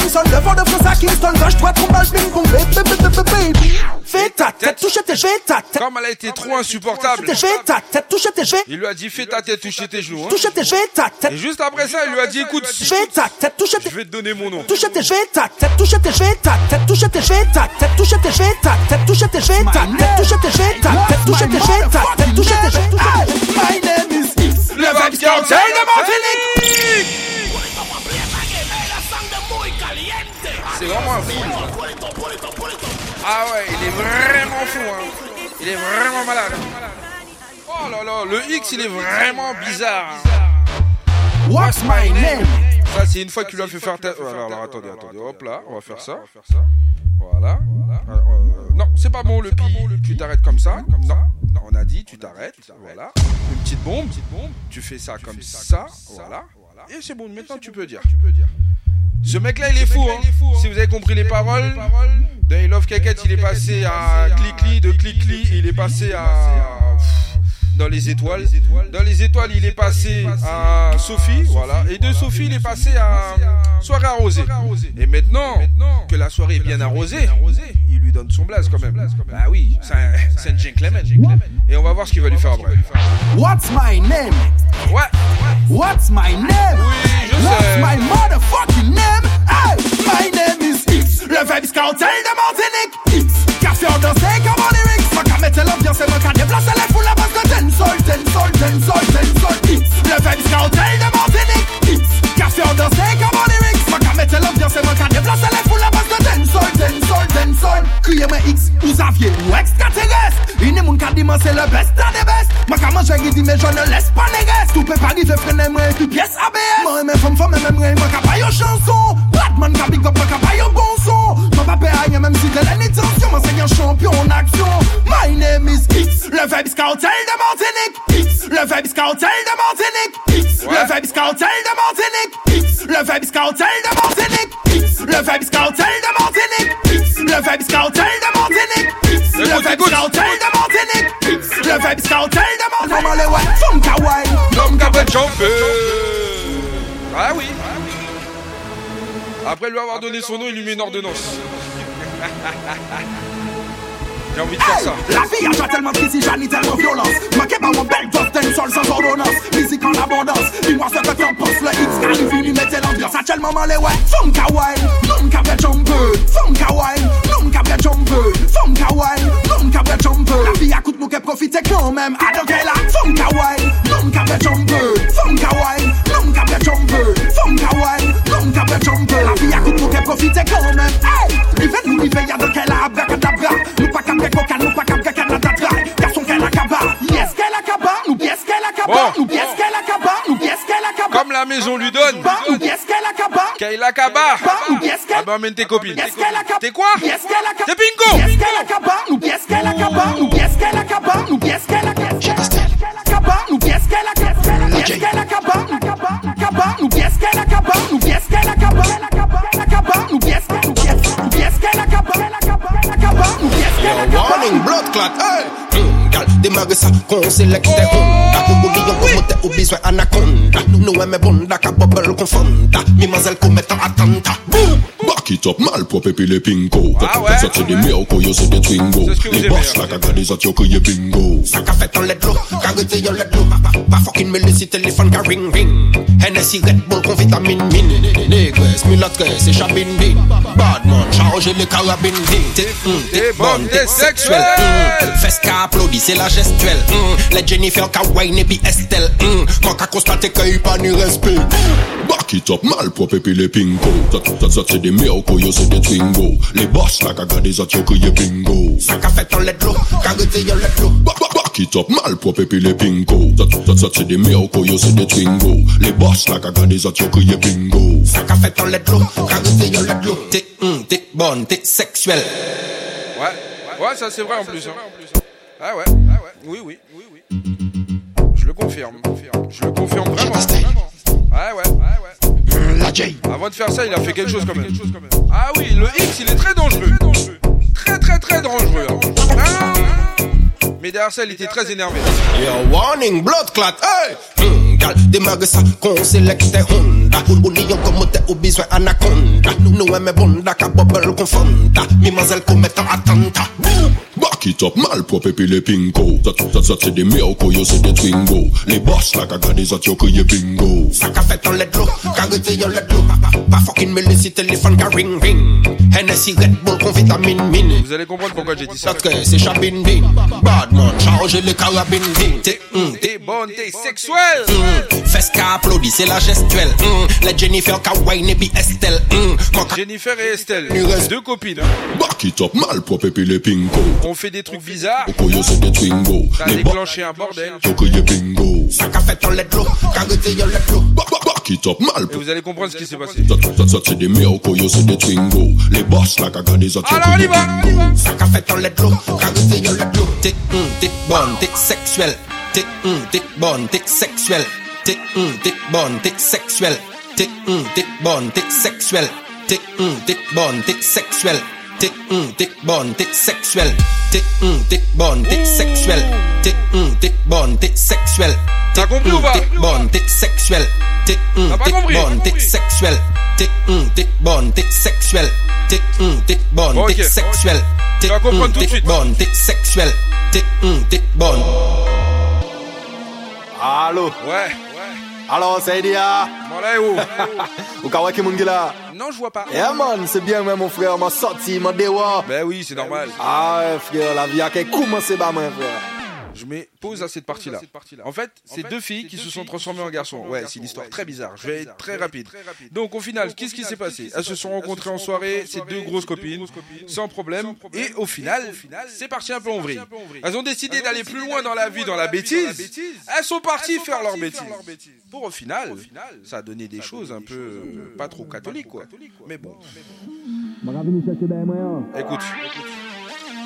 Parkinson, le de France à Kingston droite pong Baby, Fais ta tête, touche tes cheveux, ta tête Comme elle a été trop insupportable. Tes cheveux, ta tête, tes cheveux Il lui a dit fais ta tête, touche tes genoux. hein. Touche tes cheveux, ta tête Et juste après ça, il lui a dit écoute, ta tête, tes je vais te donner mon nom. Touche tes cheveux, ta tête, touche tes cheveux, ta tête, touche tes cheveux, ta tête, touche tes cheveux, ta tête, touche tes cheveux, ta tête, touche tes cheveux, ta tête, touche tes cheveux, ta tête, touche tes cheveux. My name is X. Le Martinique C'est vraiment un fou. Ah ouais, il est vraiment fou. Hein. Il est vraiment malade. Oh là là, le X, il est vraiment bizarre. What's my name? Ça, c'est une fois qu'il lui a fait faire tête. Alors, alors, attendez, attendez. Hop là, on va faire ça. Voilà. Euh, euh, non, c'est pas bon le pi. Tu t'arrêtes comme ça. Comme non. Non, on a dit, tu t'arrêtes. Voilà. Une petite bombe. Tu fais ça comme ça. Voilà. Et c'est bon, maintenant tu peux dire. Ce mec-là, il est fou. Hein. Si vous avez compris les paroles, de I Love Keket, il est passé à Clicli, de Clicli, il est passé à. Dans les étoiles. Dans les étoiles, il est passé à Sophie, voilà. Et de Sophie, il est passé à Soirée arrosée. Et maintenant que la soirée est bien arrosée, il lui donne son blaze quand même. Bah oui, c'est un- c'est un gentleman. Et on va voir ce qu'il va lui faire après. What's my name? Ouais. What's my name? Oui, je What's sais. my motherfucking name? Hey, my name is X. Le Vibes Cartel de Martinique. X. Café en dansé comme en lyrics. Ma qu'à mettre l'ambiance et ma qu'à déplacer les foules Parce que ten sol, ten sol, ten sol, ten sol Le fèm ska hotel de Martinique Kase yon danse kama lyrics. Man ka mette l'ambiance man ka deplase le foule Parce que ten sol, ten sol, ten sol Kriye men X ou Xavier ou extraterres Ini moun ka di man se le best la de best Man ka manje ridi men je ne les pa neges Tout pe pari ve frene mwen tout pièce ABS Man remen fèm fèm men mwen man ka bayo chanson. Batman ka big up man ka bayo bon son. Payer même si t'es l'intention. Moi c'est un champion en action. My name is X. Le Vibes Cartel de Martinique. X. Le Vibes Cartel de Martinique. X. Le Vibes Cartel de Martinique. X. Le Vibes Cartel de Martinique. X. Le Vibes Cartel de Martinique. X. Le Vibes Cartel de Martinique. X. Le Cartel de Martinique. X. Le Vibes Cartel de Martinique. L'homme qui a. Ah oui. Après lui avoir donné son nom, il lui met une ordonnance. J'ai envie de faire ça. La vie a déjà tellement de ai tellement violence. Ma qu'est pas mon belle gosse, t'es une seule sans ordonnance. Musique en abondance, dis-moi ce que t'en penses. Le X arrive, il lui mettait l'ambiance. À quel moment les ouais, femme kawaii, non qu'à jumper. Femme kawaii, non qu'à jumper. Femme kawaii, non qu'à jumper. La vie a coûte nous qu'elle profite quand même. Donc elle a femme kawaii, non qu'à jumper. Femme kawaii, non qu'à jumper. Femme kawaii, non qu'à jumper. La vie a coûte nous qu'elle profite quand même. Hey, rivet nous rivet, y'a donc elle a abracadabra. Nous pas Comme la maison lui donne la kaba Kaila kaba Amène tes copines T'es quoi Yes ke kaba Nou Nou yes Warning, blood clot, hey! radical Démarrer ça qu'on sélecte Honda Oublions qu'on monte au besoin anaconda. Nous aimons bonda qu'à bubble confonda Mimazelle qu'on met en attente Boum Back it up mal propre puis les pingo Quand on fait ça c'est des miracles yo c'est des twingo Les boss la caga des autres yo crié bingo. Ça qu'a fait en let low Carité yo let low Pas fucking me laisser téléphone qu'à ring ring. Hennessy Red Bull qu'on vitamine mine Négresse, milatresse et chabine bin. Badman chargé les carabines T'es bon, t'es sexuel Fais ce qu'applaudit c'est la gestuelle. Mm. Jennifer Kawaii et puis Estelle. Mm. Quand qu'a constaté qu'il n'y a pas ni respect. Back it up, mal pour pépé les pinko. Ça, c'est des miracles, yo, c'est des twingo. Les boss, là, qu'a gardé ça, t'y'a crié bingo. Ça qu'a fait en lettre l'eau, qu'a retiré l'être l'eau. Back it up, mal pour pépé les pinko. Ça, c'est des miracles, yo, c'est des twingo. Les boss, là, qu'a gardé ça, t'y'a crié bingo. Ça qu'a fait en lettre l'eau, qu'a retiré l'être l'eau. T'es, mm, t'es bonne, t'es sexuelle. Ouais, ouais, ça c'est vrai en plus. Hein. Ah ouais, ah ouais, oui, oui, oui, oui. Je le confirme, je le confirme vraiment. Ouais, ouais, ouais, ouais. La J. Avant de faire ça, il a fait quelque chose quand même. Ah oui, le X, il est très dangereux. Très, très, très dangereux. hein. Ah. Mais derrière ça, il était très énervé. Yo, warning, blood clot, hey! Hmm, gal, démarre ça, qu'on sélecte Honda. Ou ni yon komote ou besoin anaconda. Nous aimons bonda, ka bubble confonda. Mimazelle commettant attentat. Back it up, malprop epi le pinko Zat, zat, zat se de mewko, yo se de twingo. Le boss la gaga de zat yo kriye bingo. Sa ka fet an ledlo, ka rete yon ledlo Pa fokin me lesi telefon ka ring ring. Hennessy Red Bull kon vitamine min Vous allez comprendre pourquoi j'ai dit ça Satre se chabin din. Badman, charge le karabin din. Te, mm, hum, te bon, te seksuel mm, Fes ka la gestuel mm, hum, Le Jennifer ka wine epi Estelle hum, Jennifer et Estelle, deux copines hein. Back it up, malprop epi le pinko on fait des trucs bizarres. Ça a déclenché un bordel. Et vous allez comprendre ce qui s'est passé. Alors on y va. T'es t'es bonne, t'es sexuelle. T'es bonne, t'es sexuelle. T'es t'es bonne, t'es sexuelle. T'es t'es t'es bonne, t'es sexuelle. T'es, hum, t'es bonne, t'es sexuelle. T'es, hum, t'es bonne, t'es sexuelle. T'es, hum, t'es bonne, t'es sexuelle. T'es, compris ou hum, pas t'es bonne, t'es sexuelle. T'es, hum, T'as pas t'es compris bonne, t'es sexuelle. T'es, hum, t'es bonne, t'es sexuelle. T'es, hum, t'es bonne, t'es sexuelle. T'es, Tu vas comprendre hum, tout de t'es suite. bonne, t'es sexuelle. T'es, hum, t'es bonne. Allô Ouais. Alors, Saidia Moléo Ukawaki Mungila Non, je vois pas. Eh man, c'est bien, mon frère, m'a sorti, m'a déwa. Ben oui, c'est normal. Ah, frère, la vie a commencé, bah, mon frère. Je mets pause à cette partie-là. En fait, c'est deux filles qui se sont transformées en garçons. Ouais, c'est une histoire très bizarre. Je vais être très rapide. Donc, au final, qu'est-ce qui s'est passé? Elles se sont rencontrées en soirée, c'est deux grosses copines, sans problème. Et au final, c'est parti un peu en vrille. Elles ont décidé d'aller plus loin dans la vie, dans la bêtise. Elles sont parties faire leur bêtise. Pour au final, ça a donné des choses un peu pas trop catholiques, quoi. Mais bon. Écoute.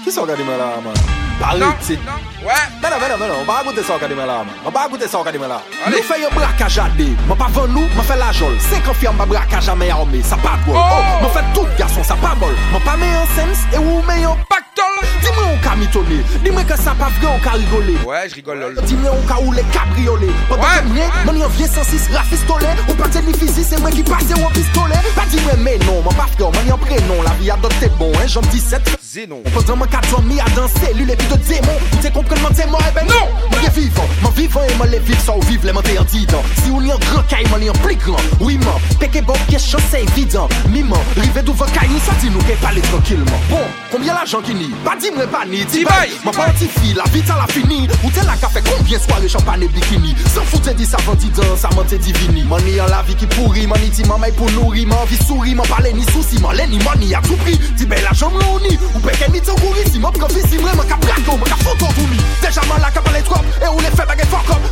Que salgado de melão, mano? Palete. Ué? Pera, pera, pera. Mwen pa agoute salgado de melão, mano. Mwen pa agoute salgado de melão. Nou fè yon brakaj ade. Mwen pa van nou, mwen fè la jol. Sek an firme ba brakaj ame arme. Sa pa drôle. Oh! oh mwen fè tout garçon, sa pa bol. Mwen pa mè yon sens e ou mè yon pactol. Di mwen ou ka mitone. Di mwen ke sa pa vre ou ka. Ouais, je rigole lol. Di mwen ou ka oule kabriole. Pendant que mien, mwen yon vie 106 rafistole. Ou pa televisi, se mwen ki pase ou pistole. Pa di mwen menon, mwen pa frè, mwen yon prenon. La vie adopte bon, hein, jom 17. Zénon. Pendant Kat zon mi a dan selul epi de demon Te kompreman te mor, ebe non. Mwen ye vivan, mwen vivan e mwen le viv Sa ou viv le mwen te yon didan Si ou li an gran kay, mwen li an pli gran Oui man, peke bon kye chan se evidant Mi man, rive douvan kay nou sa di nou Ke pale tranquilman Bon, konbyen la jan ki ni Pa di mwen pa ni, ti bay Mwen pa an ti fi, la vita la fini. Ou te la ka fe konbyen soare champagne bikini? San foute di sa vantidan, sa mwen te divini. Mwen ni an la vi ki pouri, mwen ni ti man may pou nouri Mwen vi souri, mwen pale ni souci, mwen le ni mani a tout pri Ti bay la jom louni, ou peke ni tangouri Bisi mwen pran la le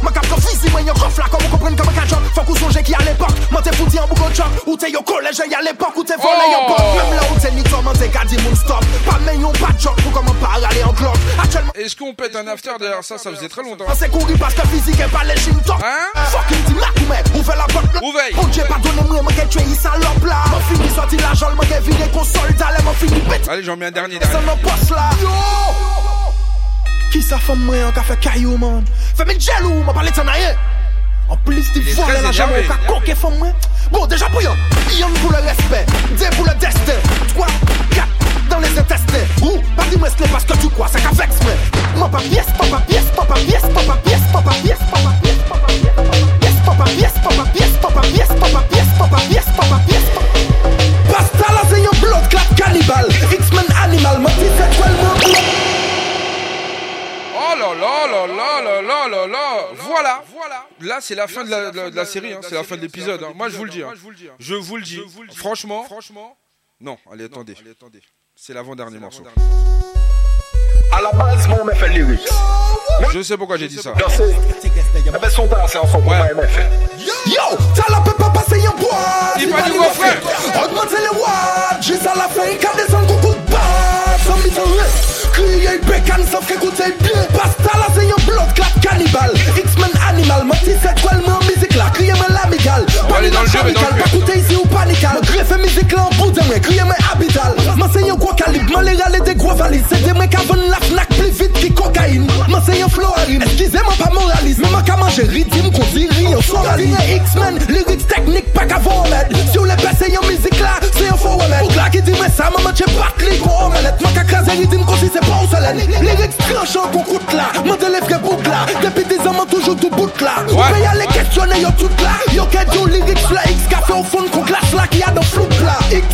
Mwen kap pran visi mwen yon kof la kom Mwen kompren kama ka jok Fok ou sonje ki a Ou te yo koleje ya Ou ni to Mwen te gadi stop. Pa men yon pa jok Ou koman pa rale en Actuellement Est-ce qu'on pète un after derrière ça? Ça faisait très longtemps. Mwen se kouri parce que physique est pas les gym top Hein Fucking di mak ou men Ouve la bok Ouvey Mwen je pa donen mwen Mwen ke tue yi la fini sorti la soldat fini Allez j'en mets un dernier la Yo! Sa fèm mwen an ka man? Fèm el jelou pale En plus di vole la jame an ka konke mwen Bon deja pou yon Yon le respect. Pou le destin. 3, 4, dans les intestins. Ou pas dis-moi ce que tu crois C'est qu'avec pièce, papa pièce, papa pièce, papa pièce, papa pièce, papa pièce. Là, c'est la, la, la, la, la, la, la, la, la série, hein. hein. c'est la, fin hein. de l'épisode. Moi, hein. je vous le dis. Hein. Je vous le dis. Franchement, franchement. Non, allez, attendez. C'est l'avant-dernier morceau. À la base, mon MF lyrics. Je sais pourquoi j'ai dit ça. Je sais. Eh ben, son temps, c'est en son ouais. MF. Yo, ça la peut pas passer en boîte Il va du mon frère Augmentez les watts Juste à la fin, quand descend coucou de basse Sans mise en reste Crier bécane sauf qu'écoutez bien Pasta là c'est un bloc clap cannibale X-Men animal Ma petite c'est quoi le mot musique là Criez moi l'amical On va aller dans le jeu, mais dans le Pas coûter ici ou panical Greffe musique là en bout de moi Criez moi habital un gros calibre Ma les râler des gros valises. C'est des mecs avant la fnac plus vite que cocaïne. À rime Excusez-moi pas moraliste. Mais ma qu'à manger rythme qu'on dit rien Soralise X-Men Lyrics technique pas qu'à voler Si on les passe en musique là C'est un faux remède Pour qui dit mais ça Maman j'ai pas de qu'on omelette Ma qu'à craser rythme qu'on si c'est pas au soleil. Lyrics tranchant qu'on coûte là Mon les vrais boucles là. Depuis des ans toujours tout bout là. Vous pouvez y aller questionner yo tout là. Yo qu'est yo lyrics là X café au fond qu'on classe là Qui a dans flou là. X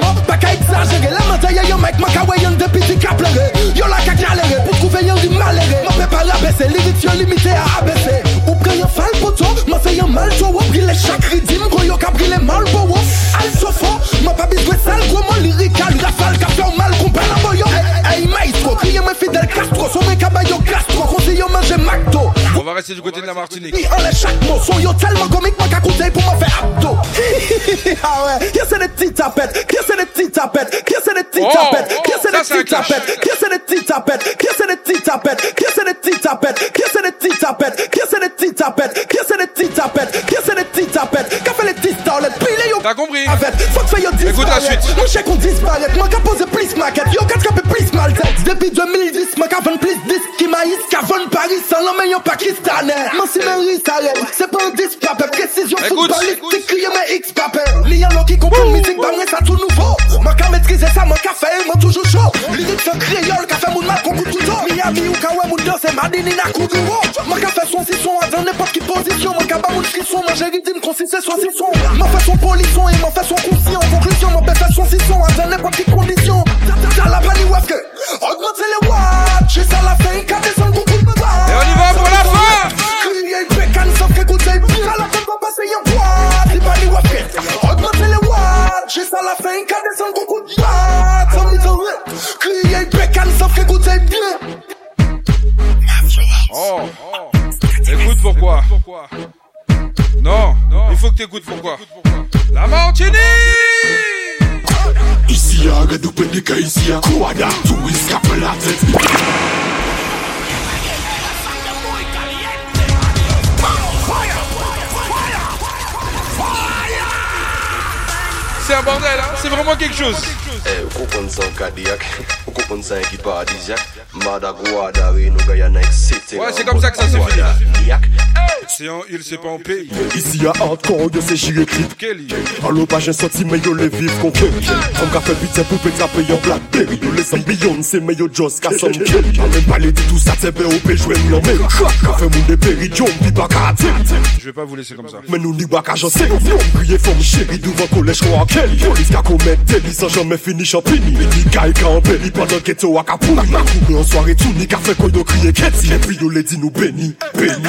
moi pas qu'à exagérer. La mentalité yo mec ma qu'à wayan depuis petit cap pleurer Yo la qu'à galérer Pour trouver yon du maléré Ma peut pas rabaisser Lyrics yo limité à abaisser. Ou prend yon fall poto Ma fait yon mal to wop Brille chaque rythme. Gros yo qu'a brille mal bo wop. Al so fort Ma pas besoin sale Gros mon lyrical Rafale qu'a fait mal Qu'on parle en boyo. Hey hey maestro Criez moi fidèle Castro Son mec caballo Castro. Conseille yo manger McDo On va rester du côté de la Martinique. Chaque mot Son yo tellement comique Moi qu'à côté pour me faire abdo Ah ouais Qui c'est des petites tapettes Qui c'est des petites tapettes Qui c'est des petites Oh, tapettes oh, Qui c'est des petites tapettes Qui c'est des petites tapettes Qui c'est des petites tapettes Qui c'est des petites tapettes Qui c'est des petites tapettes Qui c'est des petites tapettes Qui c'est des petites tapettes Qui c'est des petites tapettes Qu'a fait les petites starlettes Pile yo T'as compris En fait yo Écoute la suite. Mon chèque on disparaît Moi qu'à poser plus maquette Yo qu'à capé plus mal tête Depuis 2010 Moi qu'à vendre plus disques Qui maïs Qu'à vendre Paris Sans l'homme ayant pakistanais Moi si Mary s'arrête C'est pas un disque papé Précision footballistique Crier mes X papé l'eau qui comprend musique moi ça tout nouveau. Moi qu'à maîtriser ça Moi qu'à faire Moi toujours chaud. Lyrics en créole Qu'à faire mon mal coûte tout tôt Miami ou ouais mon danse Madini na coup du haut Moi qu'à faire son si son Dans n'importe qui position. Moi qu'à pas mon frisson Moi j'ai rythme Consisté soit si son Ma façon polisson Et ma façon conscient. En conclusion Ma façon si son Dans n'importe quelle condition. T'as la panique wafke Augmentez les watts. J'ai ça la fin Qu'à descendre beaucoup Et on y va pour la fin Crier bécane sauf qu'écoutez bien La fin va passer en boîte Les paniques wafke Augmentez les watts J'ai ça la fin Qu'à descendre beaucoup de watts Sans mise en reste Crier bécane sauf qu'écoutez bien Oh. Écoute pourquoi. Non, il faut que t'écoutes pourquoi. La Martinique Ici y'a ou des cas ici y'a Kouada Tout escape la tête C'est un bordel, hein c'est vraiment quelque chose. Eh, etc. Ouais, c'est comme ça que ça se finit. C'est en île, c'est pas en pays. Ici y'a hardcore, yo c'est j'irai clip Kelly. En l'eau pas j'ai senti mais yo les vivre qu'on kerry Comme qu'a fait putain pour péter payer en Blackberry Yo les ambitions c'est mais yo just qu'à son kelly A même parler de tout ça au pays jouer m'en mais Qu'a fait mon dépéri John bi pas Je vais pas vous laisser comme ça. Mais nous n'y pas qu'à j'en sais Priez forme chérie devant collège qu'on a kelly. Police qu'a commettre délit sans jamais fini champigny. Ni gaille qu'a embelli pendant qu'eto a kapouni M'a couru en soirée tout ni qu'a fait quoi yo crier Ketty. Et puis yo les dit nous béni, béni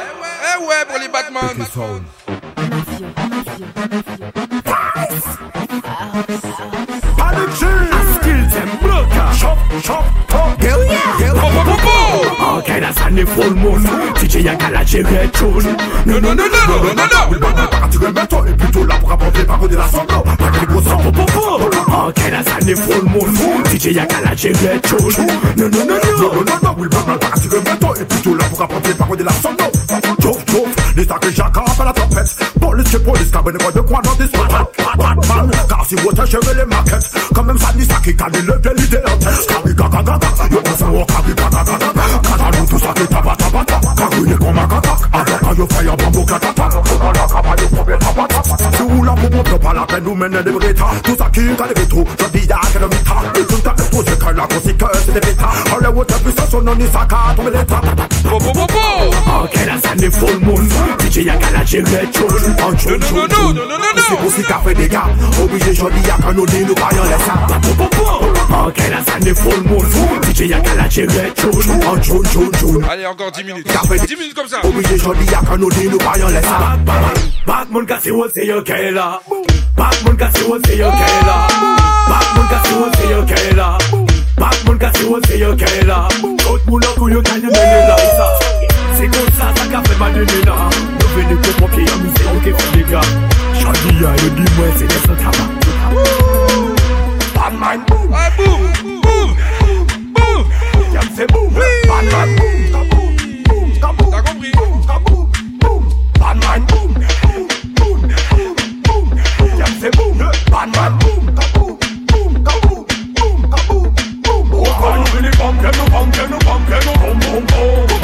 ouais, ouais pour les Batman. Panic I skill them blocker. Chop, chop, chop. Hell yeah. Hell yeah. Okay, that's on the full moon. DJ Yakala Jerry Tune. No, no, no, no, no, no, no, no. Il va partir un bateau Et plutôt là pour contre la sanglant Pas que les gros the full moon. DJ Non, no. non, non, non, sanglant Chouf, chouf Les sacs et jacques à la trompette Police que police Cabine quoi de quoi dans des soins Batman Car si vous gérer les maquettes Quand même ça ni ça qui calme le bien l'idée en tête Cabi gaga gaga Yo pense au cabi gaga gaga Quand nous tout ça qui taba taba taba Cabi les comme un gaga Avec un yo fire bambou katata poble tapa tapa Si ou la pou pou plopa la pen nou mene de breta Tout sa ki ka leve tou, jodi ya ke de mita E tout ta expose ka la konsi ke se de beta Ale wote puissance non ni saka tombe leta Po po po po Ok la sa ne full moon DJ ya ka la jere chun An chun chun chun Si pou si ka fe dega Oblige jodi ya ka nou di nou bayan lesa Po po po Ok la sa ne full moon DJ ya ka la chun An chun chun chun Allez, encore 10 minutes. Fe 10 minutes comme ça. Oblige jodi ya ka nou di nou bayan lesa Batman ka si wol se yo ke la Batman ka si wol se yo ke la Batman ka si wol se yo ke la Batman ka si wol se yo ke la Tout mene la sa Se kon sa sa ka fe madene la Nou veni ke popye yon mise yo ke fi lega Chadi ya yo di mwen se de sa taba Batman boom. Boom boom boom Yam se boom. Batman boom ka boom boom ka boom. T'as compris? Ka boom boom. Batman boom boom boom boom. Yam se boom. Batman boom ka boom boom ka boom boom ka boom boom. Oh quand you feel it pump, you pump, you pump, you boom boom boom When you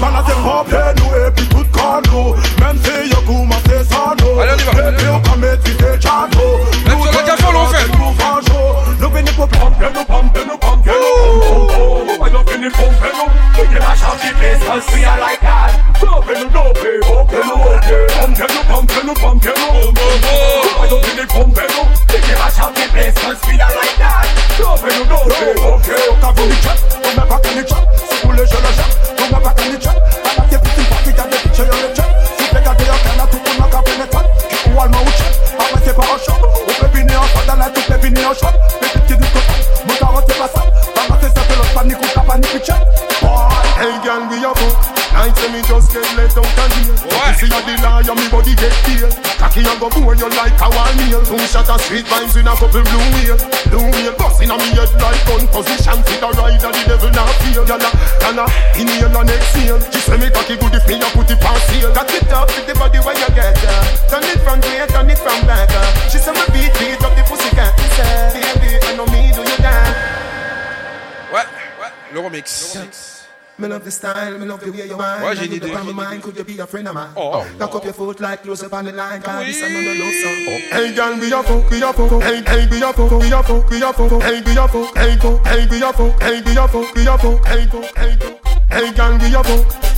Man a se pop he nou e pi tout kan nou Mem se yo kouman se san nou Allez, on y va. E pi yo ka met fi te chan nou Même sur le café, on fait. Nou fanjou Nou vini pou pompe nou pompe nou pompe nou Why nou vini pompe nou We can mash up the place cause we are like that Dope nou dope, ope nou ope Pompe nou pompe nou pompe nou Why nou vini pompe nou We can mash up the place cause we are like that Dope nou dope, ope Ka vini chat, nou me pa kani chat Si pou le je le chat, nou me pa kani chat Anak ye pitin papi ya de piche yo le chat Si pe gade yo kana tout moun an ka penetrat Ki ou alman ou chat, awen se pa an shop. Ou pe vini an shot, dan la tout pe vini an shot Pe pit ki di kote, You see a the liar, me body get peeled. Cocky and go bore you like a one meal. Two shot of sweet vibes in a couple blue wheel. Blue wheel bust in me head like gun position. Fit a ride and the devil not feel. Yana, yana, inhale and exhale. She say me cocky good if me a put it past seal. Cock it up with the body where you get uh. Turn it from way, turn it from back uh. She say me beat, beat up the pussy cat. She say, baby, I know me do you dance. Ouais, le remix. Me love the style, me love the way you whine. Ouais, j'ai you idée. look my mind, could you be a friend of mine? Oh. Cock up your foot like close up on the line, cause this another love song. Hey girl, we a fuck, we a fuck, hey, hey, we a fuck, we a fuck, we a fuck, hey, we a fuck, hey, fuck, hey, we a fuck, hey, we a fuck, we a fuck, hey, fuck, hey, fuck. Hey girl, we a fuck.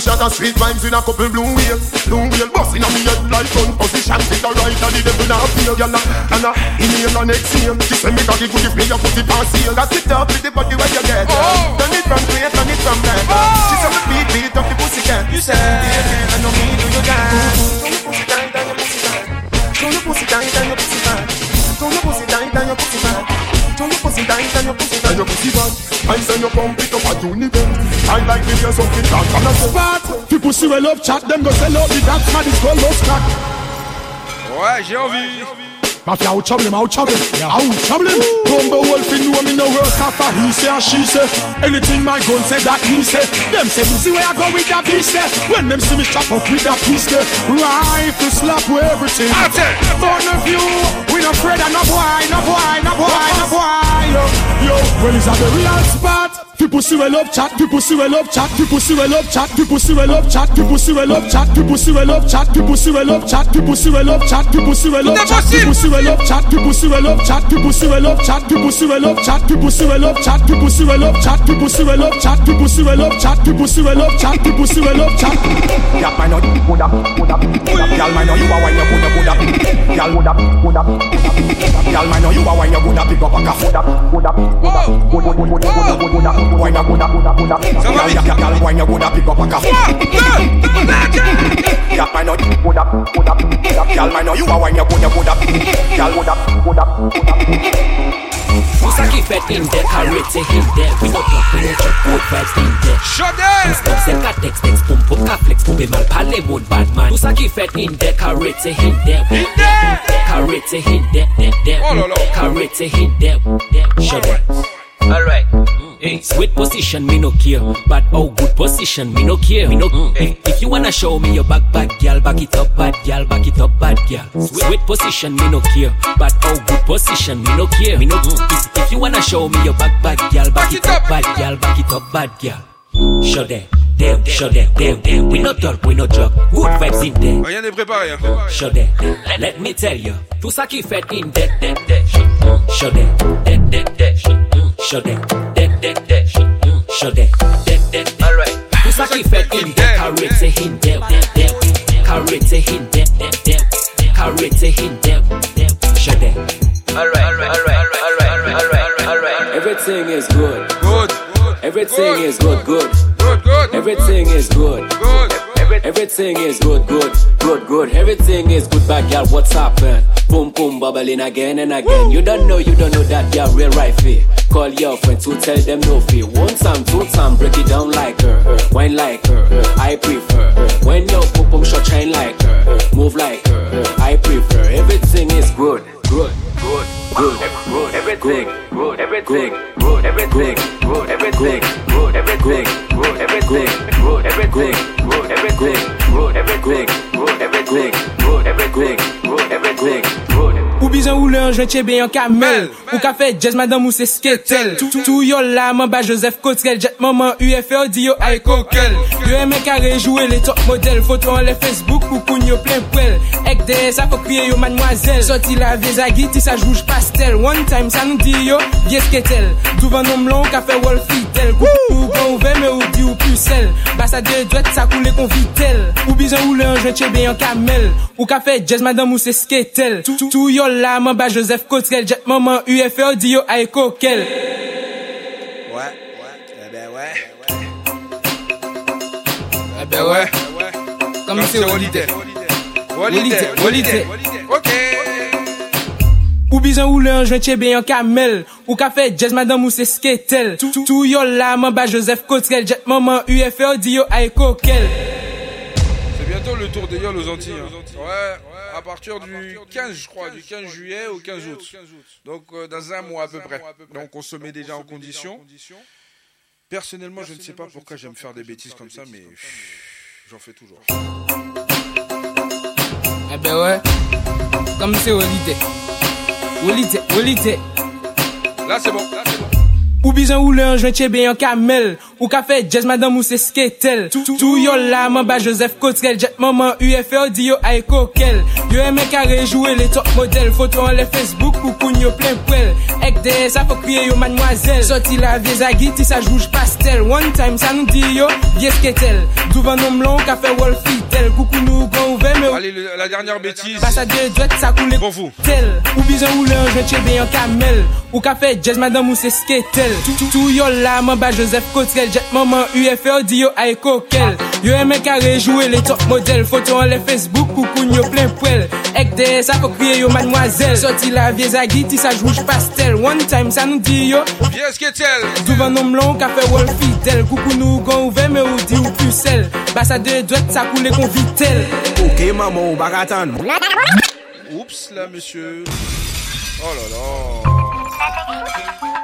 Two shot of sweet vibes in a couple blue wheels. Blue wheel bust in a me head like gun position. Sit a right and the devil not feel. Gyal a, and a inhale and exhale. She say me cocky good if me a put it past heel. Cock it up with the body where you get her. Oh. Turn it from way, turn it from back. She say me beat, beat up the pussy cat. You say, baby, I know me do you dance. Turn your pussy tight and your pussy tight. Turn your pussy tight and your pussy tight. Turn your pussy tight and your pussy tight. And your pussy bad. I say you pump it up at Unibet. I like the girls up in that kind of spot. People see we love chat, them go sell out the dance man is called love crack. Ouais, j'ai envie. Mafia out trouble him, out trouble him, out trouble him. Rumble wolf in know me no work after he say and she say. Anything my gun say that he say. Them say me see where I go with that piece there. When them see me chop up with that piece there. Rifle slap with everything. Fun of you, we no afraid of no boy, no boy, no boy, no boy. Yo, yo, well is that the real spot? tu pussy well up chat, tu pussy well up chat, tu pussy well up chat, tu pussy well up chat, tu pussy well up chat, tu pussy well up chat, tu pussy well up chat, tu pussy well up chat, tu pussy well up chat, tu pussy well up chat, tu pussy well up chat, tu pussy well up chat, tu pussy well up chat, tu pussy well up chat, tu pussy well up chat, tu pussy well up chat, tu pussy well up chat, tu pussy well up chat, tu pussy well up chat. Gal man know you good up, good up. Gal man know you a wine you good up, good up. Gal good up, good up. Girl, man, know you a wine, you good a pick up a cuff. Good a, good a, good a, good a, good a, good a, good a, good a, wine a good a, good a, good a. Girl, girl, wine, you good a pick up a cuff. Girl, man, know you good a, good a, good a. Girl, man, know you a wine, you good a, good a, girl, good a, good a, good a. Musa keep it in there, carrot to him there. We no block, we no chop, good vibes in there. Shut down! Stop, send ka text, text, boom, boom, ka flex, boom, man, pale, wood, bad man. Musa keep it in there, carrot to him there. In there! Carrot to him there, there, there. Oh, carrot to him there, there. Shut down. Alright. Hey, sweet position, me no care. But oh, good position, me no care. Me no. Hey, if you wanna show me your back, bad girl, back it up, bad girl, back it up, bad girl. Sweet position, me no care. But oh, good position, me no care. Me no. If, if you wanna show me your back, bad girl, back it up, bad girl, back it up, bad girl. Show them, them, show them, them, them. We no talk, we no joke. Good vibes in there. Rien n'est préparé. Hein. Show them, let me tell you. Tout ça qui fait in there, there, there. Show them, there, there. Show them, Show. All right, all right, all right, all right, all right, all right. Everything is good. Good. Everything is good. Good. Good. Good. Everything is good. Good. Everything is good, good, good, good. Everything is good, bad girl. What's happened? Boom, boom, bubbling again and again. You don't know, you don't know that you're real right fit. Call your friends to tell them no fee. One time, two time, break it down like her. Wine like her. I prefer. When your pum pum shot shine like her. Move like her. I prefer. Everything is good, good, good, good, good. Everything, good, everything, good, everything, good, everything, good, everything, good, everything, good, everything, good, everything, good, everything, good, everything, good, everything, good, everything, good. Ou bizan ou le anjwen chebe yon kamel. Ou ka fe jazz madame ou se sketel. Tou yo la man ba Joseph Kotrel Jet maman UFO di yo ay kokel. Yo eme ka rejouwe le top model Foto an le Facebook pou koun yo plen prel Ek de sa fok kriye yo mademoiselle. Soti la vye zagi ti sa jouj pastel. One time sa nou di yo vie sketel. Douvan nom lon ou ka fe wol fidel Kou kon ouve me ou di ou pusel Basa de dwet sa koule kon vitel Ou bizan ou le anjwen chebe yon kamel. Ou ka fe jazz madame ou se sketel. Tou yo yo la man ba Joseph Cotrell Jet maman UFO di yo ay kokel Ouais. Eh ben ouais. Eh ben ouais Comme c'est Holiday. Holiday, Holiday. Ok. Ou bizan ou le anjwen tche be yon kamel Ou ka fe jazz madame ou se sketel Tou yo la man ba Joseph Cotrell Jet maman UFO di yo ay kokel C'est bientôt le tour des Yoles aux Antilles. hein. Ouais, à partir du 15, je crois, du 15 juillet au 15 août. Donc euh, dans un mois à peu près. Donc on se met déjà en condition. Personnellement, je ne sais pas pourquoi j'aime faire des bêtises comme ça, mais j'en fais toujours. Eh ben ouais Comme c'est Holiday Holiday, Holiday Là c'est bon, là c'est bon. Ou bizan ou le anjwen tche be yon kamel Ou ka fe jazz madame ou se sketel. Tou tou yo la man ba Joseph Cotrell Jet maman UFO di yo ay kokel Yo eme kare jouer les top model Foto an le Facebook ou koun yo plen pwel Ek de sa fok kriye yo mademoiselle. Soti la vie zagi ti sa jouj pastel. One time sa nou di yo vie sketel. Douvan nom lon ka fe wol fidel. Koukou nou gon ouve me ou Allez, le- la dernière bêtise. Basa de dwet sa koule Pour vous. tel. Ou bizan ou le anjwen tche be yon kamel. Ou ka fe jazz madame ou se sketel. Tou tou tou yo la man ba Joseph Cotrell jet maman UFL di yo ay kokel. Yo eme kare rejouwe le top model Foto an le Facebook pou koun yo plen pwel Ek de sa fok kriye yo mademoiselle. Soti la vie zagi ti sa jwouj pastel. One time sa nou di yo Yes ke tel? Douvan nom lon ka fe wol fidel. Koukou nou gon ouve me ou di ou pusel Basa de dwet sa koule kon vitel. Ok maman ou bagatan Oups la monsieur. Oh la la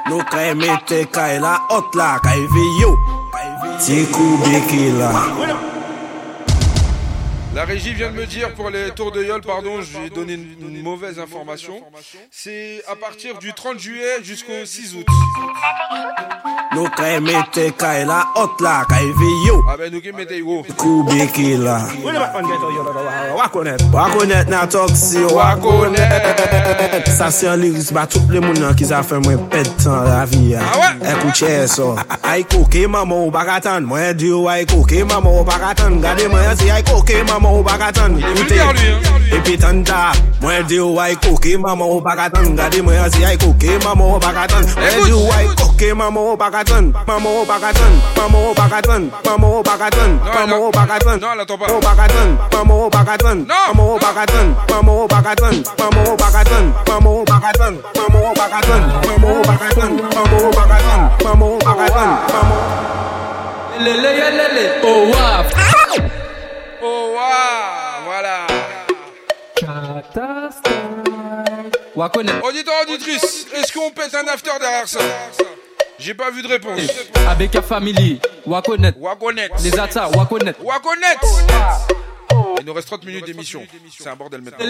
Nou kay mette kay la hot la, kay vi yo Ti kou beki la. La régie vient de me dire pour les tours de Yol, pardon, je lui ai donné une, mauvaise information. C'est à partir du 30 juillet jusqu'au 6 août. La hot la yo Ah ben mette yo Kube ki la Wakonet Wakonet na tok si wakonet. Sa se an liris ba tout le moun nan ki za fe mwen ped tan la vi ya Ekou che so Ay koke mama ou bakatan Mwen di yo ay koke mama ou bakatan Gade mwen si ay koke mama maman ou baka tan, koute Epi tanda, mwen di ou ay koke Maman ou baka tan, gade mwen ansi ay koke Maman ou baka tan, mwen di ou ay koke Maman ou baka tan, maman ou baka tan Maman ou baka tan, maman ou baka tan Maman ou baka tan, maman ou baka tan Maman ou baka tan, maman ou baka tan Maman ou baka tan, maman ou baka tan Maman ou baka tan, maman ou baka tan Maman ou baka tan, maman ou baka tan Maman ou baka tan, maman ou baka tan Lele, lele, lele, oh wap Oh waouh Voilà Wakonet. Auditeur, auditrice, est-ce qu'on pète un after derrière ça? J'ai pas vu de réponse. Abeka Family, Wakonet. Wakonet. Les Atta, Wakonet. Wakonet Il nous reste 30 minutes d'émission. C'est un bordel maintenant.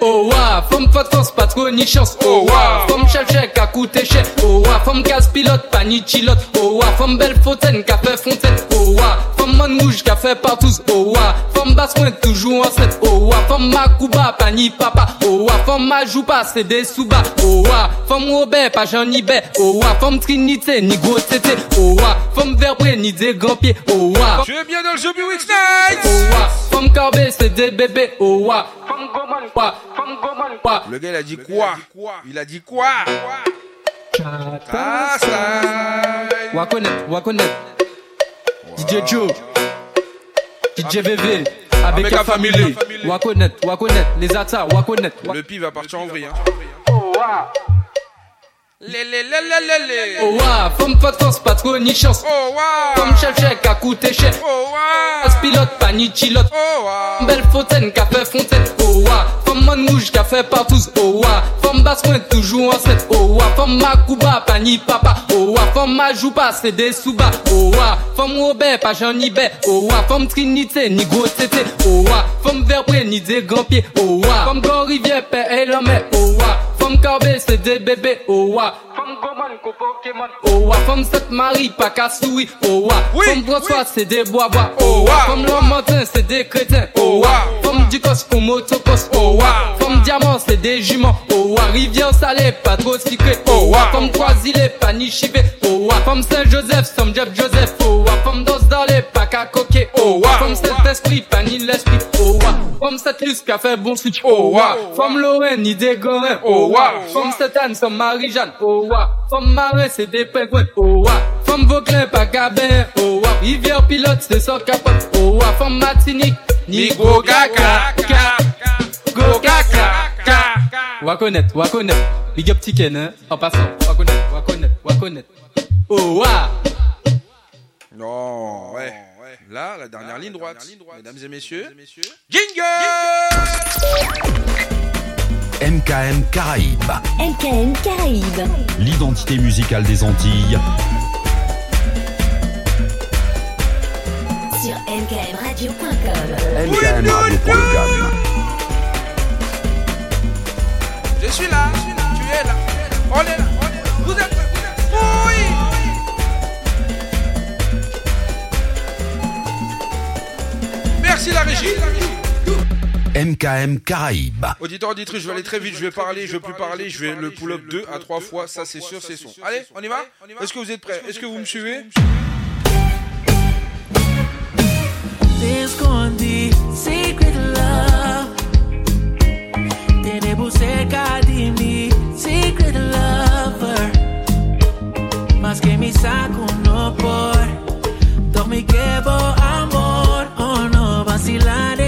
Oh wa, femme pas de force, pas trop ni chance. Oh wa, femme chef chèque à coûter cher. Oh wa, femme casse pilote, pas ni chilote. Oh wa, femme belle fontaine, fait fontaine. Oh wa, femme man rouge, fait partout. Oh wa, femme basse point toujours en set. Oh wa, femme Makuba, pas ni papa. Oh wa, femme Majouba, c'est des souba. Oh wa, femme Robert, pas Jean bé. Oh wa, femme Trinité, ni gros tété. Oh wa, femme Verbré, ni des grands pieds. Oh wa, Tu es bien dans le jeu Night Oh wa, femme Carbé, c'est des bébés. Oh wa, femme Goman, wa, femme Goman, wa. Le gars il a dit quoi Il a dit quoi Ah, ça Wakonet, Wakonet. DJ Joe. DJ VV. Avec la famille. Wakonet, Wakonet. Les Atta, Wakonet. Le pi va partir en vrille. Hein. Oh wa, femme pas de force, pas trop ni chance. Oh wa, Femme chef chèque à coûter cher. oh wa, pilote, pas ni chilote. oh wa. Belle fontaine, fait fontaine. Oh wa, femme man rouge, fait partout. Oh wa, femme basse point toujours en set. Oh wa, femme Makuba, pas ni papa. Oh wa, femme Majouba, c'est des souba. Oh wa, femme Robert, pas Jean bé. Oh wa, femme Trinité, ni gros tété. Oh wa, femme Verbré, ni des grands pieds. Oh wa, femme Grand Rivière, père et l'homme. Oh wa, femme Carbé, c'est des bébés. Oh wa, femme Goman, ko Pokémon. Oh wa, femme Sainte Marie, pas Kassoui. Oh wa, femme François, c'est des bois bois. Oh wa, femme Lamantin, c'est des crétins. Oh wa, femme Ducos, pour motocos. Oh wa, femme Diamant, c'est des juments. Oh wa, Rivière Salée, pas trop secret. Oh wa, femme Croisilé, pas ni chivé oh Wafam c'est Joseph, somme Jeff Joseph, oh Wafam dos d'aller, pas qu'à coquer, oh cet esprit, pas ni l'esprit, oh Wafam cette liste qu'a fait bon switch, oh Wafam Lorraine, idée Gorin, oh Wafam cette Anne, somme Marie-Jeanne, oh Wafam Marais, c'est des pingouins, oh Wafam Vauclin, pas Gabin, oh Rivière Pilote, c'est sans capote, oh Wafam Martinique, ni gros gaga, gros gaga, Wa connaître, wa connaître, big up ticket, hein, en passant, wa connaître, wa. Oh wa. Non, ouais. Là, la dernière ligne droite. Mesdames et messieurs. Jingle MKM Caraïbes, MKM Caraïbes. l'identité musicale des Antilles. Sur mkmradio.com. MKMradio.com. Je suis là, tu es là. On est là, on est là. MKM Caraïbes. Auditeur, auditrice, je vais aller très vite, je vais parler, je vais plus parler, je vais le pull-up deux à trois fois, ça c'est sûr, c'est son. Allez, on y va Est-ce que vous êtes prêts Est-ce que vous me suivez Te escondi secret love Te cerca de mí secret lover Más que mi saco no por Tome que amor silade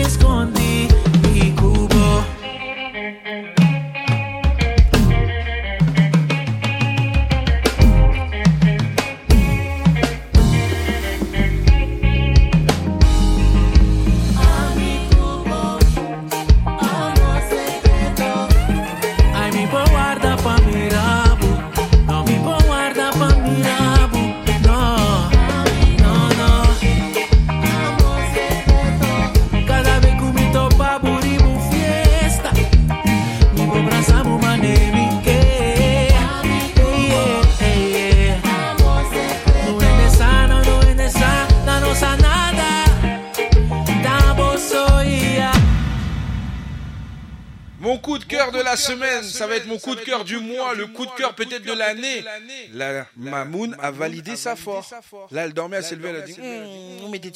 coup de cœur de la semaine, ça va être mon coup de cœur du mois, le coup de cœur peut-être de l'année. La Mamoun a validé sa force. Là, elle dormait, elle s'est levée, elle a dit Hum, On met des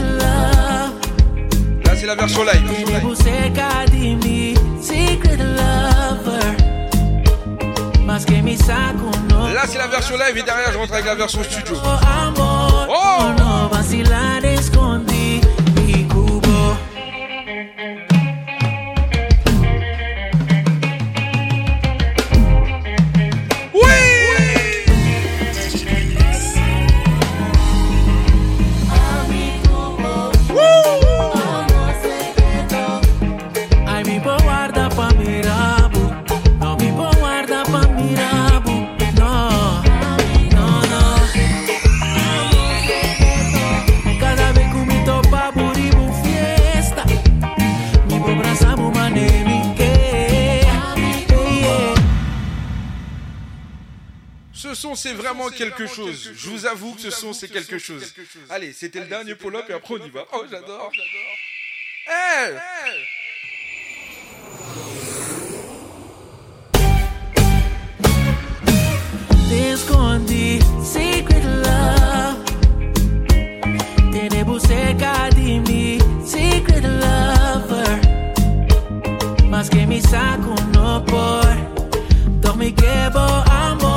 love. Là, c'est la version live. Là, c'est la version live et derrière, je rentre avec la version studio. Oh! Son, c'est vraiment quelque chose. Je vous avoue que ce son, c'est quelque chose. Allez, c'était le dernier pull-up et après, on y va. Oh, j'adore. Hey secret love. Busca de secret lover. Más que mi saco no por. Dormi quebo amor,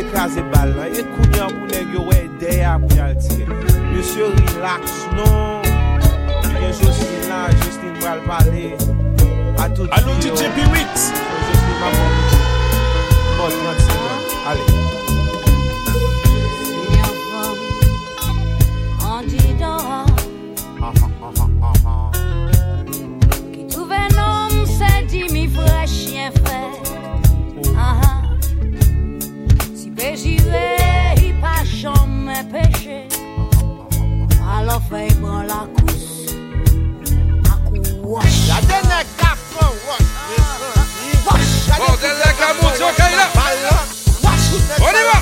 vle kaze bal nan, e kounyan pou neg yo wey deya pou yal tire. Monsye relax non, gen Jocelyne la, Jocelyne bral pale, ato di yo. Anou DJ P8! Jocelyne maman, not 30 seconde, ale. On y va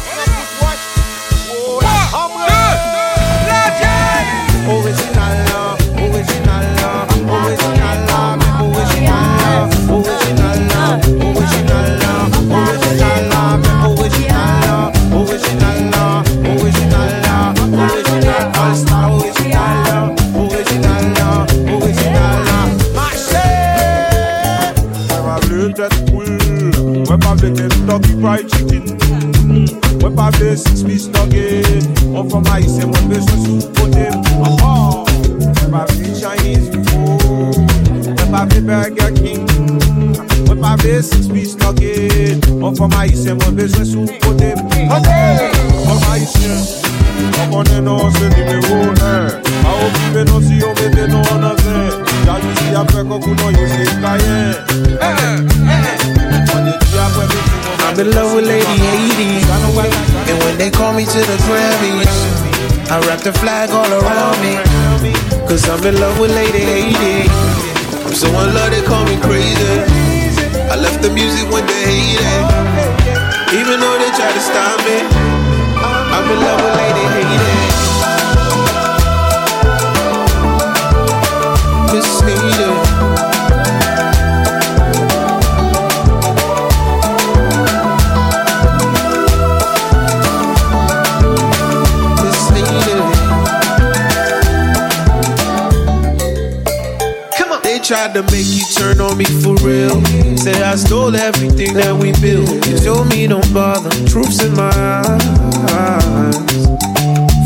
Say I stole everything that we built. You told me don't bother. Troops in my eyes.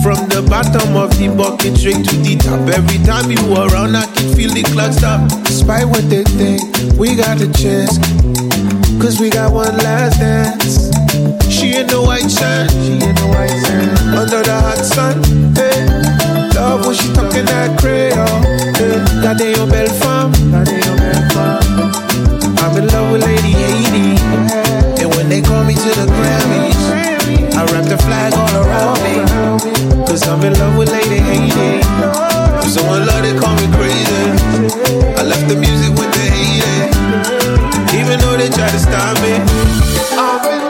From the bottom of the bucket straight to the top. Every time you were around, I could feel the clock stop. Despite what they think, we got a chance. Cause we got one last dance. She in the white shirt, she in the white shirt. Under the hot sun, hey. Love when she talking that crayon, hey. Eh. That they on belle femme, that they on belle femme. I'm in love with Lady Haiti. And when they call me to the Grammys, I wrap the flag all around me. Cause I'm in love with Lady Haiti. I'm so in love they call me crazy. I left the music with the hating. Even though they try to stop me.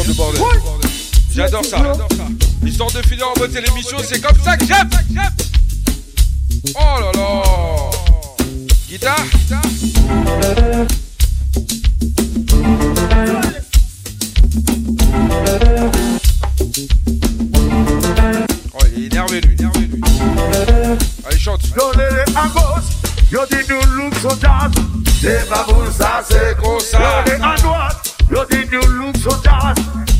Genre de bordel. J'adore ça. Histoire de finir en beauté l'émission, c'est comme ça que j'aime. Oh là là. Guitare Oh, il est énervé lui. énervé, lui. Allez, chante. Yo, les à gauche, yo dis nous look so jazz. C'est pas pour ça, c'est comme ça. Yo, les à droite, yo dis nous look so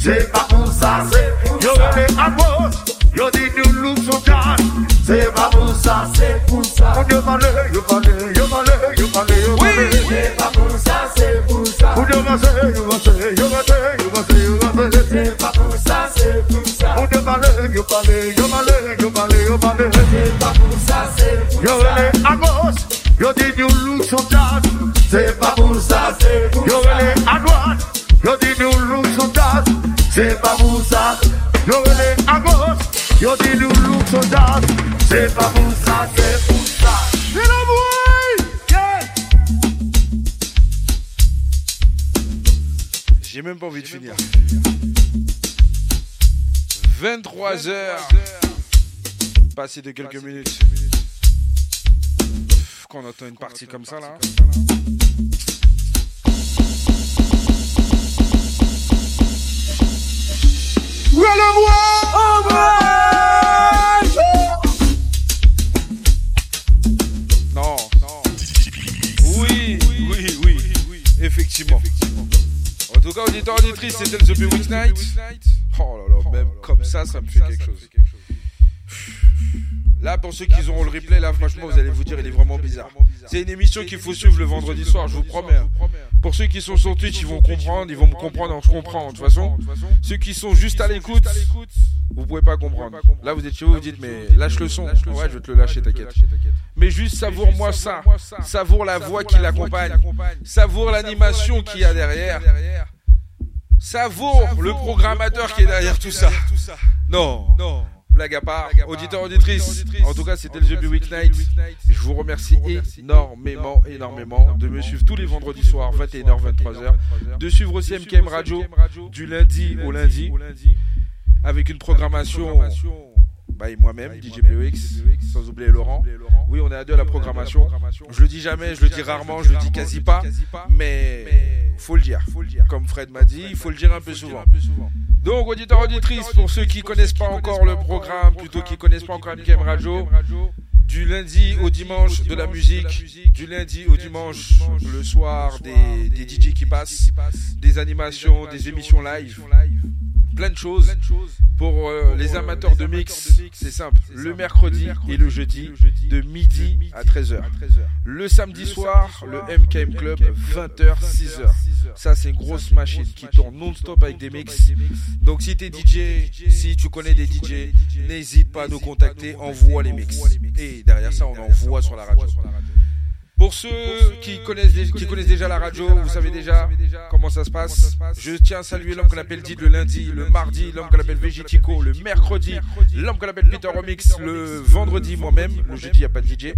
Se pa kon sa, se pou sa Yo vele avos, yo di nou loup sou kan Se pa kon sa, se pou sa Moun yo vale, yo vale, yo vale, yo vale, yo vale Se pa kon sa, se pou sa Moun yo vase, yo vase, yo vase, yo vase, yo vase Se pa kon sa, se pou sa Moun yo vale, yo vale, yo vale, yo vale, yo vale Se pa kon sa, se pou sa Yo vele avos, yo di nou loup sou kan Se pa kon sa, se pou sa Yo vele avos C'est pas pour ça. Yo, les à gauche, yo dis nous look so jazz. C'est pas pour ça, c'est pour ça. C'est la boy! Yeah! J'ai même pas envie de finir. 23h. Passé de quelques minutes. Quand on entend une partie comme ça là. Non, non. Oui, oui, oui, oui, effectivement. En tout cas, auditeur, auditrice, c'était le The Bewitch Night. Oh là là, même comme ça, ça me fait quelque chose. Là, pour ceux qui auront le replay, là, franchement, vous allez vous dire, il est vraiment bizarre. C'est une émission qu'il faut suivre le vendredi soir, je vous promets. hein. Pour ceux qui sont sur Twitch, ils vont comprendre, ils vont me comprendre, je comprends. De toute façon, ceux qui sont juste à l'écoute, vous pouvez pas comprendre. Là, vous êtes chez vous, vous dites, mais lâche le son. Ouais, je vais te le lâcher, t'inquiète. Mais juste savoure-moi ça. Savoure la voix qui l'accompagne. Savoure l'animation qu'il y a derrière. Savoure le programmateur qui est derrière tout ça. Non. Blague à part, auditeur, auditrice. En tout cas, c'était le The Week Night. Je vous remercie énormément, énormément de me suivre tous les vendredis soirs, 21h, 23h. De suivre aussi MKM Radio du lundi au lundi. Avec une programmation by moi-même, DJ POX, sans oublier Laurent. Oui, on est à deux à la programmation. Je le dis jamais, je le dis rarement, je le dis quasi pas, mais faut le dire. Comme Fred m'a dit, il faut le dire un peu souvent. Donc, auditeurs, auditrices, pour ceux qui connaissent pas encore le programme, plutôt qui connaissent pas encore MKM Radio, du lundi au dimanche de la musique, du lundi au dimanche le soir des, des DJ qui passent, des animations, des émissions live, plein de choses. Pour euh, les amateurs de mix, c'est simple. Le mercredi et le jeudi, de midi à 13h. Le samedi soir, le MKM Club, 20h, 6h. Ça, c'est une grosse machine qui tourne non-stop avec des mix. Donc, si tu es DJ, si tu connais des DJ, n'hésite pas à nous contacter, envoie les mix. Et derrière ça, on envoie sur la radio. Pour ceux qui connaissent, dé- qui connaissent déjà la radio, vous savez déjà comment ça se passe. Je tiens à saluer l'homme qu'on appelle Did le lundi, le mardi, l'homme qu'on appelle Vegetico, le mercredi, l'homme qu'on appelle Peter Remix, le vendredi moi-même, le jeudi il n'y a pas de DJ,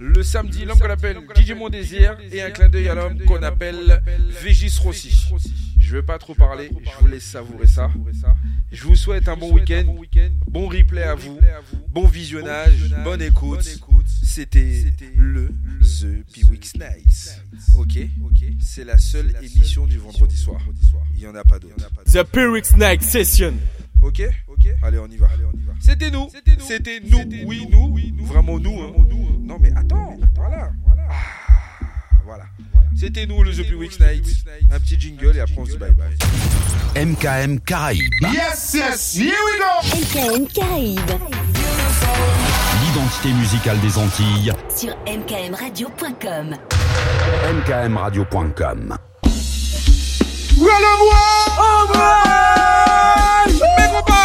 le samedi l'homme qu'on appelle DJ Mon Désir et un clin d'œil à l'homme qu'on appelle Végis Rossi. Je veux pas trop parler, je vous laisse savourer ça. Je vous souhaite un bon week-end, bon replay à vous, bon visionnage, bonne écoute. C'était le The Nights. Ok, c'est la seule émission du vendredi soir. Il n'y en a pas d'autre. The Pyrrhix Night Session. Ok, allez on y va. C'était nous, c'était nous, oui nous, vraiment nous. hein. Non mais attends, voilà, Ah, Voilà. C'était nous, le The Weeks Night. Un petit jingle et après on se dit bye bye. MKM Caraïbes. Yes, yes, here we go. MKM Caraïbes. L'identité musicale des Antilles. Sur mkmradio.com. mkmradio.com. Copains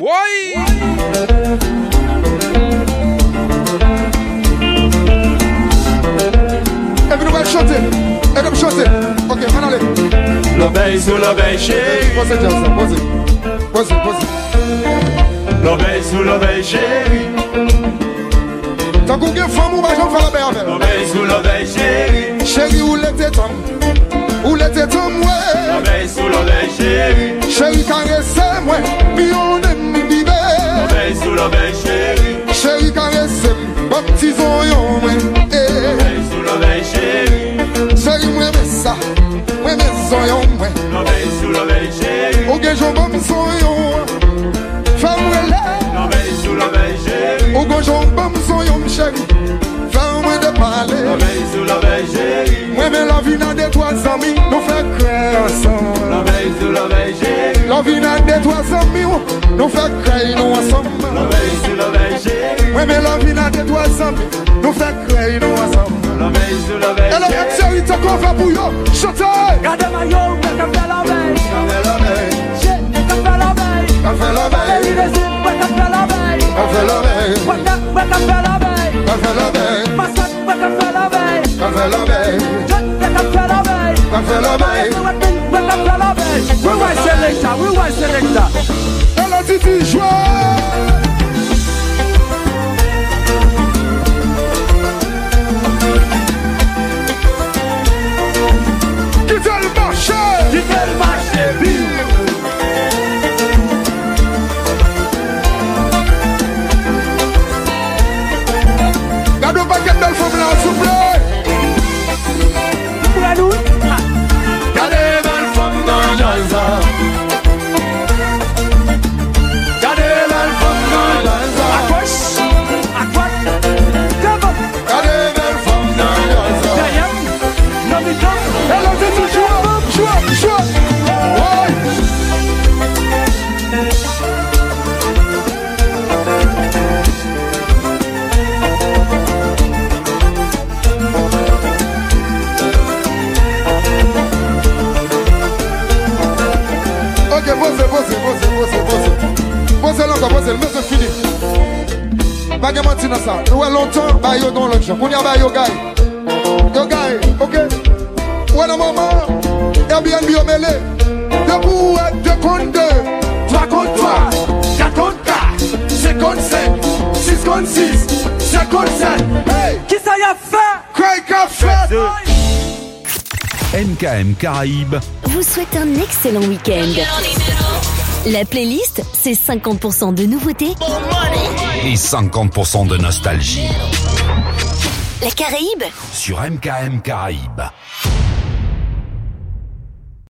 Oui Everybody chanter. Everybody chanter. Ok, on allez. L'obeille sous l'obeille chérie. Posez, Jason, posez. Posez, posez. L'obeille sous l'obeille chérie. Tant qu'on gagne femme ou pas, j'en fais la avec. L'obeille sous l'obeille chérie. Chérie, où l'était tom Où l'était tom, ouais? L'obeille sous l'obeille chérie. Chérie, caressez-moi. Puis on aime mi bibé. L'obeille sous l'obeille chérie. Chérie, caressez-moi. Baptisons yon, ouais. L'obeille sous l'obeille chérie. Chérie, moi, mais ça. Moi, ouais. Gain, j'en bam chéri Fè ou mwen de pale L'avey sou l'avey chéri Mwen men la vi nan de twa zami Nou fè kre ansan L'avey sou l'avey chéri La vi nan de twa zami Nou fè kre nou ansan L'avey sou l'avey chéri Mwen men la vi nan de twa zami Nou fè kre nou ansan L'avey sou l'avey chéri E la mwen chéri te kon fè pou yo Chote Gade ma yo mwen ka fè l'avey Ka fè l'avey Che, ka fè l'avey Ka fè l'avey Ka fè l'avey Ka fè l'avey Ka fè l'avey fè la vey Pasat wè ka fè la vey Ka fè la vey Jot wè ka fè la vey Ka fè la vey Wè ka fè la vey Wè wè selekta, wè wè selekta E la titi jwè dans ça. Nous, longtemps, bah, yo, dans l'autre champ. On y a, bah, yo. Yo, ok? Ouais, moment, Airbnb, mêlé. Deux pour être deux contre deux. Trois contre trois. Quatre contre quatre. Cinq contre cinq. Six contre six. Sept contre sept. Hey! Qui ça y a fait? Craig a fait! MKM Caraïbes. Vous souhaite un excellent week-end. La playlist, c'est 50% de nouveautés, Et 50% de nostalgie. la Caraïbe, Sur MKM Caraïbes.